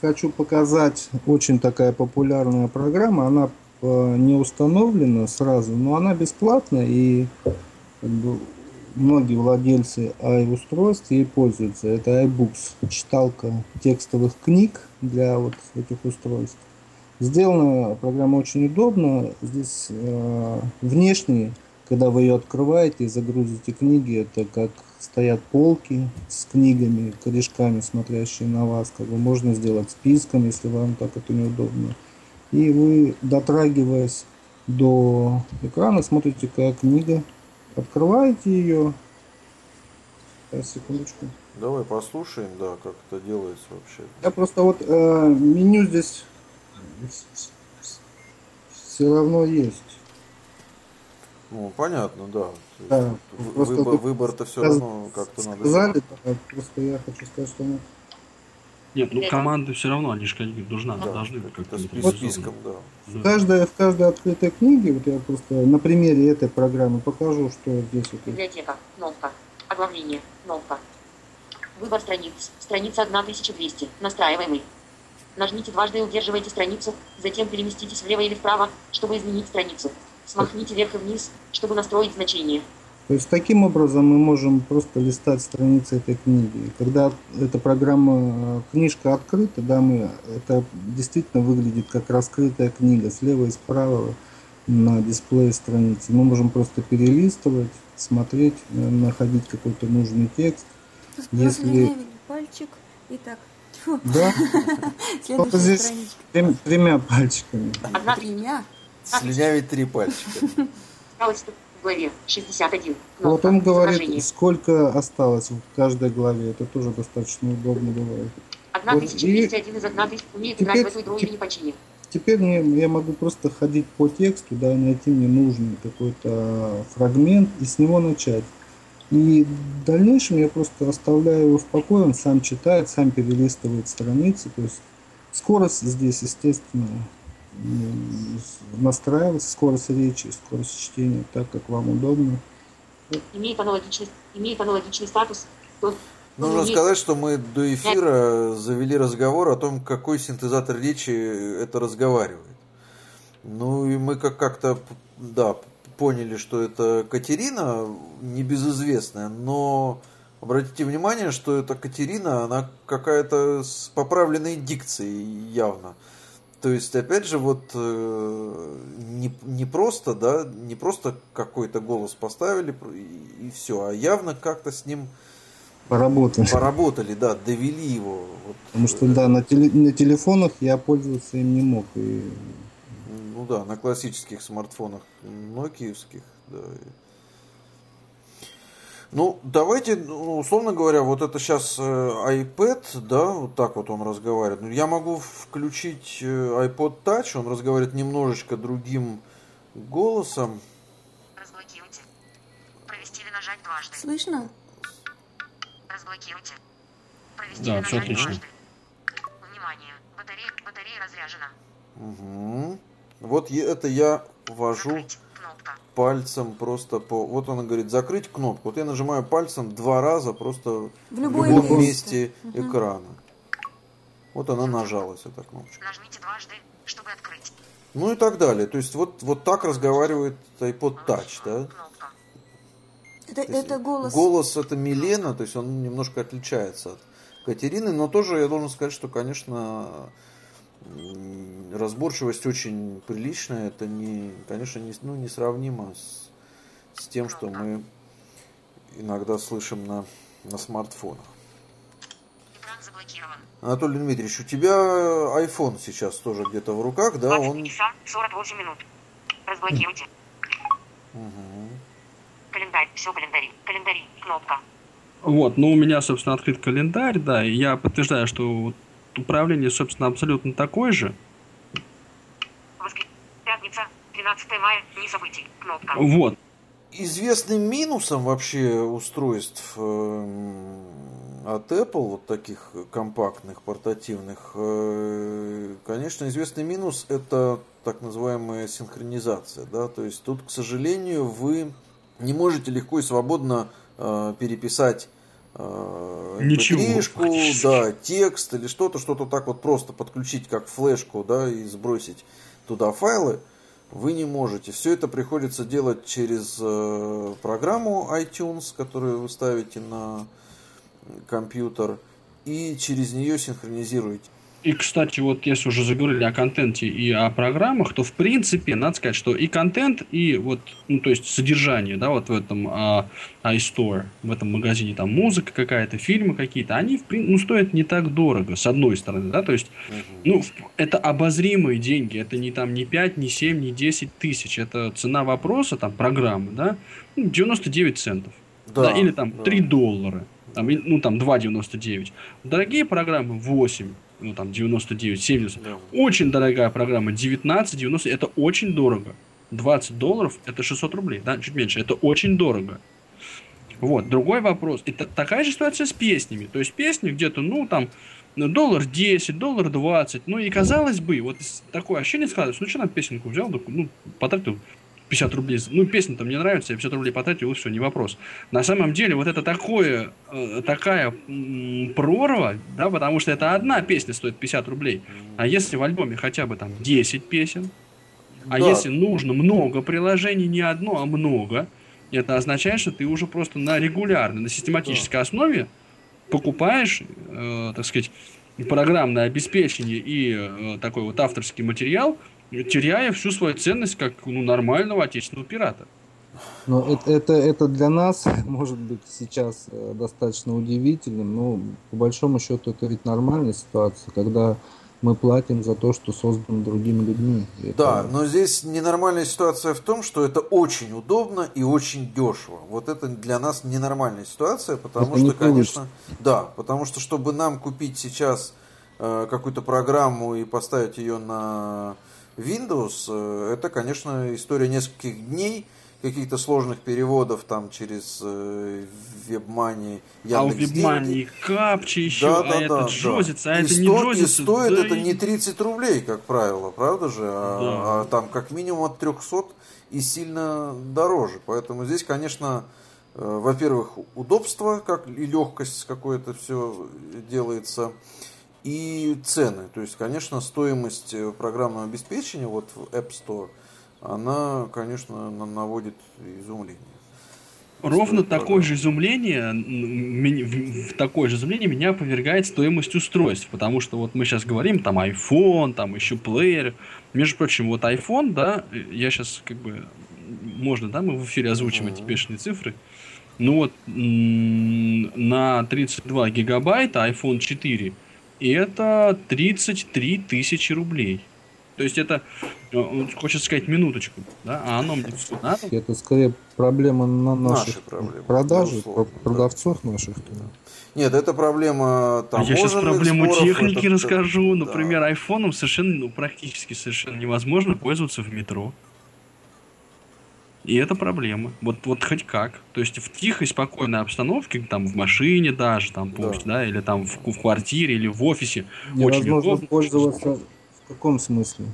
хочу показать очень такая популярная программа. Она э, не установлена сразу, но она бесплатная и как бы, многие владельцы i-устройств ей пользуются. Это iBooks, читалка текстовых книг для вот этих устройств. Сделана программа очень удобно. Здесь э, внешне, когда вы ее открываете и загрузите книги, это как стоят полки с книгами, корешками, смотрящие на вас. Как бы можно сделать списком, если вам так это неудобно. И вы, дотрагиваясь до экрана, смотрите, какая книга. Открываете ее. Сейчас, секундочку. Давай послушаем, да, как это делается вообще. Я просто вот э, меню здесь все равно есть. Ну, понятно, да. да выбор, выбор-то все равно как-то надо. Сказали, да, просто я хочу сказать, что мы... Нет, ну команды все равно, они же нужна, да, должны как-то с списком, да. В каждой, в каждой открытой книге, вот я просто на примере этой программы покажу, что здесь вот. Библиотека, кнопка, оглавление, кнопка. Выбор страниц, страница 1200, настраиваемый. Нажмите дважды и удерживайте страницу, затем переместитесь влево или вправо, чтобы изменить страницу. Смахните вверх и вниз, чтобы настроить значение. То есть таким образом мы можем просто листать страницы этой книги. Когда эта программа, книжка открыта, да, мы, это действительно выглядит как раскрытая книга слева и справа на дисплее страницы. Мы можем просто перелистывать, смотреть, находить какой-то нужный текст. Если пальчик и так да? Только здесь трем, тремя пальчиками. Одна. Тремя? Слюнявить три пальчика. В главе 61. Вот он говорит, сколько осталось в каждой главе. Это тоже достаточно удобно бывает. 1201 из 1000 умеет играть в эту игру или не почини. Теперь мне, я могу просто ходить по тексту, да, найти мне нужный какой-то фрагмент и с него начать. И в дальнейшем я просто оставляю его в покое, он сам читает, сам перелистывает страницы. То есть скорость здесь, естественно, настраивается, скорость речи, скорость чтения так, как вам удобно. Имеет аналогичный, имеет аналогичный статус. То, Нужно имеет... сказать, что мы до эфира завели разговор о том, какой синтезатор речи это разговаривает. Ну и мы как- как-то, да, поняли, что это Катерина, небезызвестная, но обратите внимание, что эта Катерина, она какая-то с поправленной дикцией явно. То есть, опять же, вот э, не, не просто, да, не просто какой-то голос поставили и, и все, а явно как-то с ним поработали. Поработали, да, довели его. Вот. Потому что, да, на, теле, на телефонах я пользоваться им не мог. И ну да, на классических смартфонах нокиевских, да. Ну, давайте, ну, условно говоря, вот это сейчас э, iPad, да, вот так вот он разговаривает. Ну, я могу включить э, iPod Touch, он разговаривает немножечко другим голосом. Разблокируйте. Провести или нажать дважды. Слышно? Разблокируйте. Провести да, все отлично. Дважды. Внимание, батарея, батарея разряжена. Угу. Вот это я ввожу пальцем просто по... Вот она говорит, закрыть кнопку. Вот я нажимаю пальцем два раза просто в, в любом месте, месте угу. экрана. Вот она нажалась, эта кнопочка. Нажмите дважды, чтобы открыть. Ну и так далее. То есть вот, вот так разговаривает iPod Touch, да? Это, это голос... Голос это Милена, то есть он немножко отличается от Катерины, но тоже я должен сказать, что, конечно, разборчивость очень приличная. Это, не, конечно, не, ну, несравнимо с, с тем, что мы иногда слышим на, на смартфонах. Анатолий Дмитриевич, у тебя iPhone сейчас тоже где-то в руках, да? Он... часа 48 минут. Разблокируйте. Угу. Календарь, все календари. Календари, кнопка. Вот, ну у меня, собственно, открыт календарь, да, и я подтверждаю, что управление, собственно, абсолютно такое же. Пятница, 12 мая, не событий, кнопка. Вот. Известным минусом вообще устройств э, от Apple, вот таких компактных, портативных, э, конечно, известный минус это так называемая синхронизация. Да? То есть тут, к сожалению, вы не можете легко и свободно э, переписать э, Ничего. да, текст или что-то, что-то так вот просто подключить как флешку, да, и сбросить туда файлы, вы не можете. Все это приходится делать через э, программу iTunes, которую вы ставите на компьютер, и через нее синхронизируете. И, кстати, вот если уже заговорили о контенте и о программах, то, в принципе, надо сказать, что и контент, и вот, ну, то есть содержание, да, вот в этом а, iStore, в этом магазине, там, музыка какая-то, фильмы какие-то, они, в принципе, ну, стоят не так дорого, с одной стороны, да, то есть, ну, это обозримые деньги, это не там, не 5, не 7, не 10 тысяч, это цена вопроса, там, программы, да, 99 ну, центов, да, да или там да. 3 доллара, там, ну, там, 2,99. Дорогие программы 8 ну там 99, 70. Да. Очень дорогая программа, 19, 90, это очень дорого. 20 долларов это 600 рублей, да, чуть меньше, это очень дорого. Вот, другой вопрос. Это такая же ситуация с песнями. То есть песни где-то, ну, там, доллар 10, доллар 20. Ну, и казалось бы, вот такое ощущение складывается, ну, что нам песенку взял, ну, потратил 50 рублей, ну, песня там мне нравится, я 50 рублей потратил, и все, не вопрос. На самом деле, вот это такое, э, такая прорва, да, потому что это одна песня стоит 50 рублей. А если в альбоме хотя бы там 10 песен, а да. если нужно много приложений, не одно, а много, это означает, что ты уже просто на регулярной, на систематической да. основе покупаешь, э, так сказать, программное обеспечение и э, такой вот авторский материал, теряя всю свою ценность как ну, нормального отечественного пирата. Но это, это, это для нас может быть сейчас э, достаточно удивительным, но по большому счету это ведь нормальная ситуация, когда мы платим за то, что создано другими людьми. Это... Да, но здесь ненормальная ситуация в том, что это очень удобно и очень дешево. Вот это для нас ненормальная ситуация, потому это что, конечно, да, потому что чтобы нам купить сейчас э, какую-то программу и поставить ее на Windows, э, это, конечно, история нескольких дней, каких-то сложных переводов там через э, WebMoney, Яндекс А у WebMoney капчи еще, да, да, а да, это джозится, да. а и это сто, не джозится. И стоит да это и... не 30 рублей, как правило, правда же? А, да. а там как минимум от 300 и сильно дороже. Поэтому здесь, конечно, э, во-первых, удобство как и легкость, с какой это все делается – и цены. То есть, конечно, стоимость э, программного обеспечения вот в App Store, она, конечно, наводит изумление. Ровно такое же изумление, в такое же изумление меня повергает стоимость устройств, потому что вот мы сейчас говорим, там iPhone, там еще плеер. Между прочим, вот iPhone, да, я сейчас как бы, можно, да, мы в эфире озвучивать mm-hmm. бешеные цифры. Ну вот, на 32 гигабайта iPhone 4 и это 33 тысячи рублей. То есть это, э, хочется сказать, минуточку, да, а оно мне все надо. Это скорее проблема на наших Наши проблемы, продажи, продавцов да. наших. Да. Нет, это проблема там. Я сейчас проблему споров, техники это, расскажу. Да. Например, айфоном совершенно, ну, практически совершенно невозможно пользоваться в метро. И это проблема. Вот, вот хоть как. То есть в тихой, спокойной обстановке, там в машине даже, там пусть, да, да или там в, в квартире или в офисе. Невозможно очень удобно. пользоваться в каком смысле?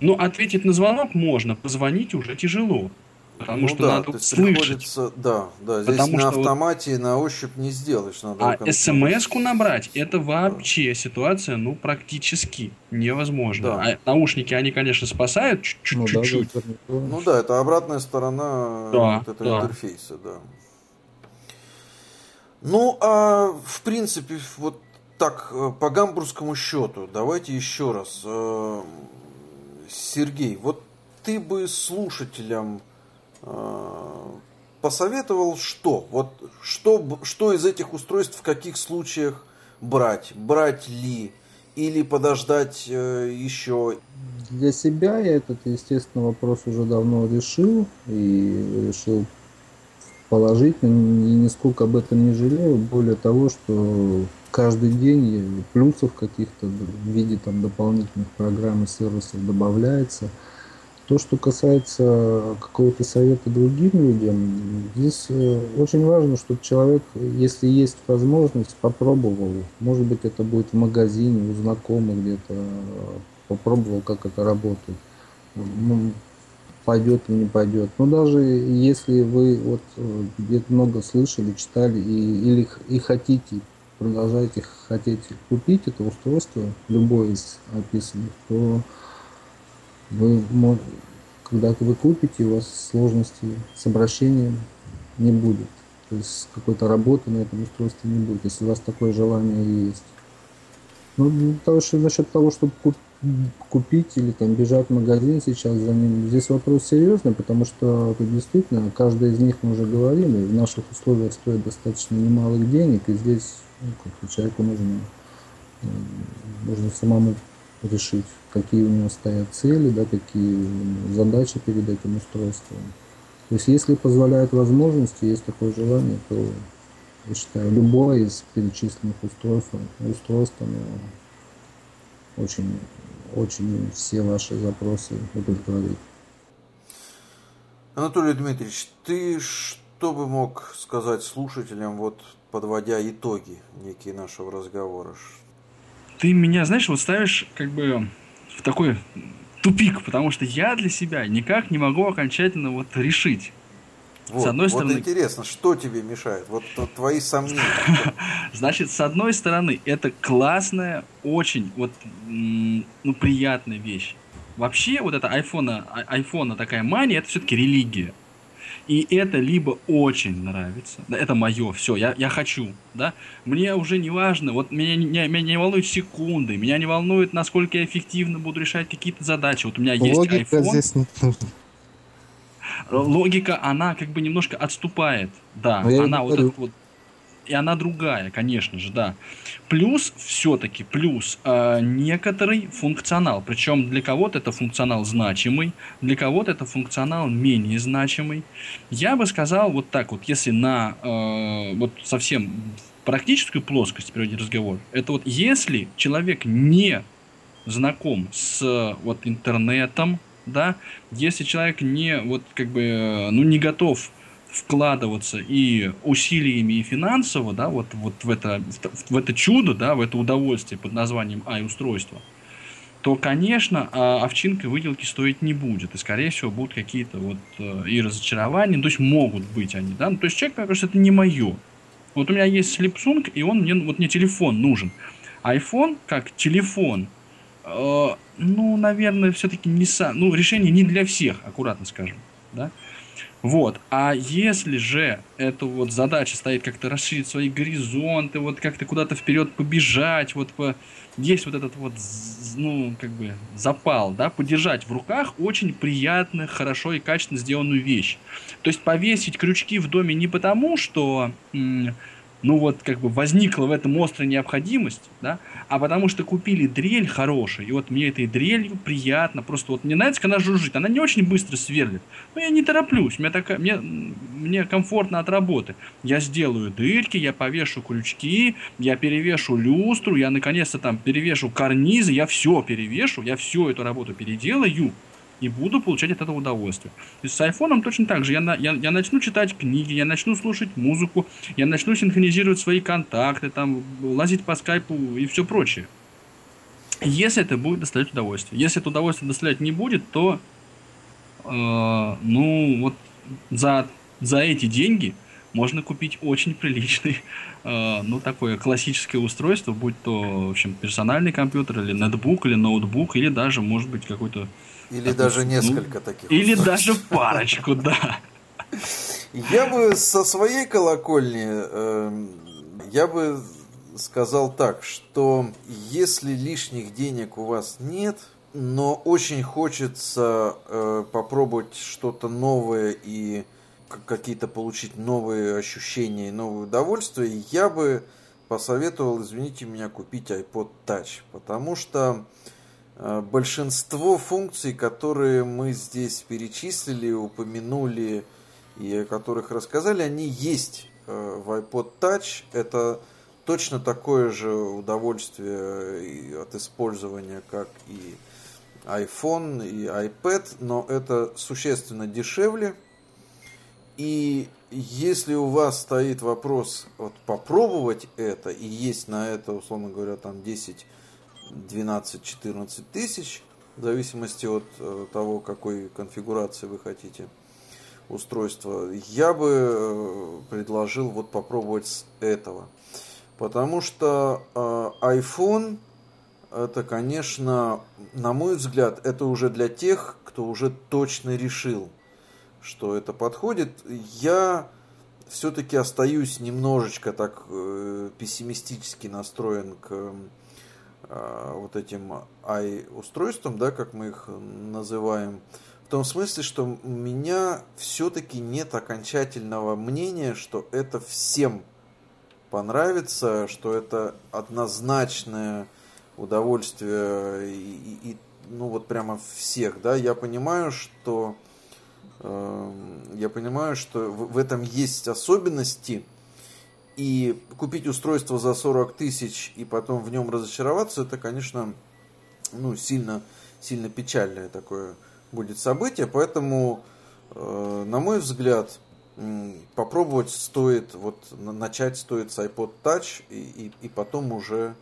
Ну, ответить на звонок можно, позвонить уже тяжело. Потому ну, что да, надо слышать. Да, да, здесь Потому на автомате вот... на ощупь не сделаешь. Надо а смс-ку набрать, это вообще да. ситуация, ну, практически невозможно. Да. А наушники, они, конечно, спасают чуть-чуть. Ну, да, ну да, это обратная сторона да, вот этого да. интерфейса, да. Ну, а в принципе, вот так, э, по гамбургскому счету, давайте еще раз. Э, Сергей, вот ты бы слушателям посоветовал что? Вот что, что из этих устройств в каких случаях брать? Брать ли? Или подождать э, еще? Для себя я этот, естественно, вопрос уже давно решил. И решил положительно. Нисколько об этом не жалею. Более того, что каждый день плюсов каких-то в виде там дополнительных программ и сервисов добавляется. То, что касается какого-то совета другим людям, здесь э, очень важно, чтобы человек, если есть возможность, попробовал. Может быть, это будет в магазине, у знакомых где-то, попробовал, как это работает. Ну, пойдет или не пойдет. Но даже если вы вот э, где-то много слышали, читали и, или и хотите, продолжаете хотеть купить это устройство, любое из описанных, то вы, когда вы купите, у вас сложностей с обращением не будет. То есть какой-то работы на этом устройстве не будет, если у вас такое желание есть. Ну, для того, что насчет того, чтобы купить или там бежать в магазин сейчас за ним, здесь вопрос серьезный, потому что это действительно, каждый из них, мы уже говорим, и в наших условиях стоит достаточно немалых денег, и здесь ну, человеку нужно, нужно самому решить, какие у него стоят цели, да, какие задачи перед этим устройством. То есть, если позволяет возможности, есть такое желание, то я считаю, любое из перечисленных устройств, устройств оно очень, очень все ваши запросы удовлетворит. Анатолий Дмитриевич, ты что бы мог сказать слушателям, вот подводя итоги некие нашего разговора? Ты меня, знаешь, вот ставишь как бы в такой тупик, потому что я для себя никак не могу окончательно вот решить, вот, с одной стороны... Вот интересно, что тебе мешает? Вот твои сомнения. Значит, с одной стороны, это классная, очень вот, ну, приятная вещь. Вообще, вот эта айфона, а, айфона такая мания, это все-таки религия. И это либо очень нравится, да, это мое, все, я, я хочу, да, мне уже не важно, вот меня, меня, меня не волнуют секунды, меня не волнует, насколько я эффективно буду решать какие-то задачи. Вот у меня есть Логика iPhone. здесь не нужна логика, она как бы немножко отступает. Да, Но она вот этот вот и она другая, конечно же, да. Плюс, все-таки, плюс э, некоторый функционал. Причем для кого-то это функционал значимый, для кого-то это функционал менее значимый. Я бы сказал вот так вот, если на э, вот совсем практическую плоскость приводить разговор, это вот если человек не знаком с вот интернетом, да, если человек не, вот, как бы, ну, не готов вкладываться и усилиями, и финансово, да, вот, вот в, это, в, в это чудо, да, в это удовольствие под названием ай-устройство, то, конечно, а, овчинка выделки стоить не будет. И, скорее всего, будут какие-то вот э, и разочарования, то есть могут быть они, да. Ну, то есть человек, кажется, это не мое. Вот у меня есть Samsung, и он мне, вот мне телефон нужен. iPhone как телефон – Э, ну, наверное, все-таки не сам, ну, решение не для всех, аккуратно скажем, да. Вот. А если же эта вот задача стоит как-то расширить свои горизонты, вот как-то куда-то вперед побежать, вот по... есть вот этот вот, ну, как бы запал, да, подержать в руках очень приятно, хорошо и качественно сделанную вещь. То есть повесить крючки в доме не потому, что м- ну вот как бы возникла в этом острая необходимость, да, а потому что купили дрель хорошую, и вот мне этой дрелью приятно, просто вот мне нравится, как она жужжит, она не очень быстро сверлит, но я не тороплюсь, мне, такая, мне, мне комфортно от работы. Я сделаю дырки, я повешу крючки, я перевешу люстру, я наконец-то там перевешу карнизы, я все перевешу, я всю эту работу переделаю, и буду получать от этого удовольствие. Есть с айфоном точно так же. Я, я, я начну читать книги, я начну слушать музыку, я начну синхронизировать свои контакты, там, лазить по скайпу и все прочее. Если это будет доставлять удовольствие. Если это удовольствие доставлять не будет, то э, ну вот за, за эти деньги можно купить очень приличный, э, ну, такое классическое устройство, будь то, в общем, персональный компьютер, или ноутбук, или ноутбук, или даже, может быть, какой-то или а даже несколько ну, таких. Или даже парочку, да. Я бы со своей колокольни, э, я бы сказал так, что если лишних денег у вас нет, но очень хочется э, попробовать что-то новое и какие-то получить новые ощущения и новые удовольствия, я бы посоветовал, извините меня, купить iPod Touch, потому что Э, большинство функций, которые мы здесь перечислили, упомянули и о которых рассказали, они есть э, в iPod Touch. Это точно такое же удовольствие от использования, как и iPhone и iPad, но это существенно дешевле. И если у вас стоит вопрос вот, попробовать это, и есть на это, условно говоря, там 10 12-14 тысяч, в зависимости от э, того, какой конфигурации вы хотите устройство, я бы э, предложил вот попробовать с этого. Потому что э, iPhone это, конечно, на мой взгляд, это уже для тех, кто уже точно решил, что это подходит. Я все-таки остаюсь немножечко так пессимистически настроен к вот этим i-устройством, да, как мы их называем, в том смысле, что у меня все-таки нет окончательного мнения, что это всем понравится, что это однозначное удовольствие и, и, ну вот прямо всех, да, я понимаю, что э, я понимаю, что в, в этом есть особенности, и купить устройство за 40 тысяч и потом в нем разочароваться, это, конечно, ну, сильно, сильно печальное такое будет событие, поэтому, э, на мой взгляд, попробовать стоит, вот начать стоит с iPod Touch и, и, и потом уже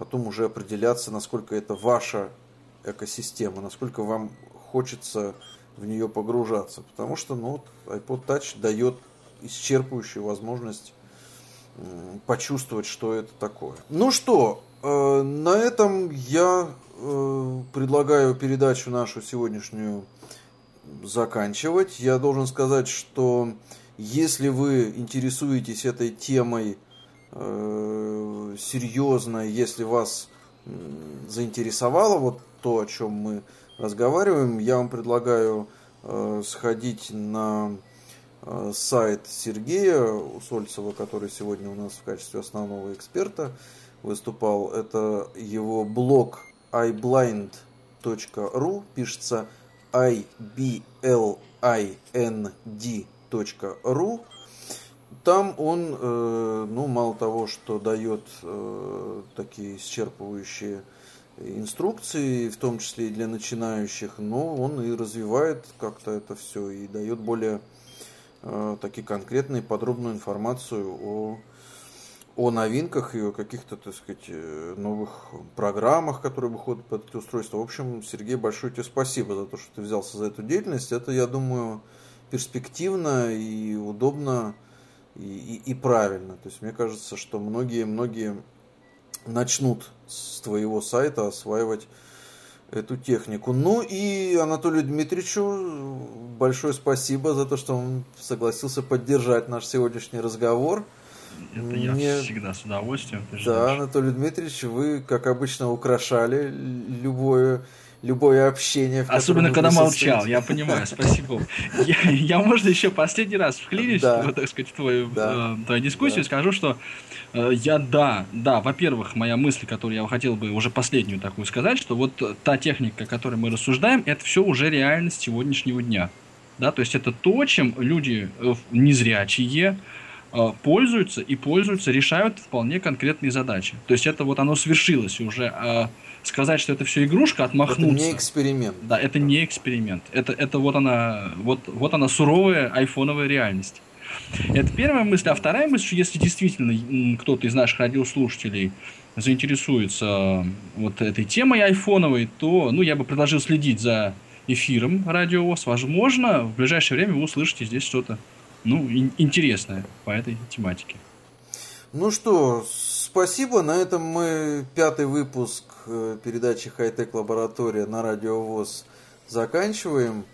потом уже определяться, насколько это ваша экосистема, насколько вам хочется в нее погружаться. Потому что ну, iPod Touch дает исчерпывающую возможность почувствовать, что это такое. Ну что, э, на этом я э, предлагаю передачу нашу сегодняшнюю заканчивать. Я должен сказать, что если вы интересуетесь этой темой э, серьезно, если вас заинтересовало вот то, о чем мы разговариваем, я вам предлагаю э, сходить на сайт Сергея Усольцева, который сегодня у нас в качестве основного эксперта выступал. Это его блог iblind.ru, пишется iblind.ru. Там он, э, ну, мало того, что дает э, такие исчерпывающие инструкции, в том числе и для начинающих, но он и развивает как-то это все и дает более э, такие конкретные подробную информацию о о новинках и о каких-то, так сказать, э, новых программах, которые выходят под эти устройства. В общем, Сергей, большое тебе спасибо за то, что ты взялся за эту деятельность. Это, я думаю, перспективно и удобно и, и, и правильно. То есть мне кажется, что многие-многие начнут с твоего сайта осваивать эту технику. Ну и Анатолию Дмитриевичу большое спасибо за то, что он согласился поддержать наш сегодняшний разговор. Это Мне... я всегда с удовольствием. Да, Анатолий Дмитриевич, вы, как обычно, украшали любое любое общение. Особенно, когда молчал, я понимаю, спасибо. Я, я, можно, еще последний раз вклинюсь, да. так сказать, в твою, да. э, твою дискуссию, да. скажу, что э, я, да, да, во-первых, моя мысль, которую я хотел бы уже последнюю такую сказать, что вот та техника, о которой мы рассуждаем, это все уже реальность сегодняшнего дня. Да, то есть это то, чем люди э, незрячие, Э, пользуются и пользуются, решают вполне конкретные задачи. То есть это вот оно свершилось уже. Сказать, что это все игрушка, отмахнуться. Это не эксперимент. Да, это не эксперимент. Это, это вот она, вот, вот она суровая айфоновая реальность. Это первая мысль. А вторая мысль, что если действительно кто-то из наших радиослушателей заинтересуется вот этой темой айфоновой, то ну, я бы предложил следить за эфиром Радио ВОЗ. Возможно, в ближайшее время вы услышите здесь что-то ну, интересная по этой тематике. Ну что, спасибо. На этом мы пятый выпуск э, передачи Хайтек Лаборатория на Радио ВОЗ заканчиваем.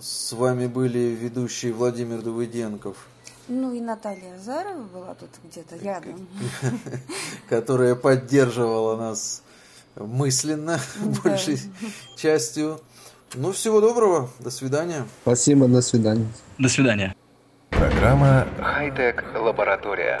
С вами были ведущие Владимир Давыденков. Ну и Наталья Зарова была тут где-то рядом. Которая поддерживала нас мысленно, большей частью. Ну, всего доброго. До свидания. Спасибо, до свидания. До свидания. Программа «Хай-Тек Лаборатория».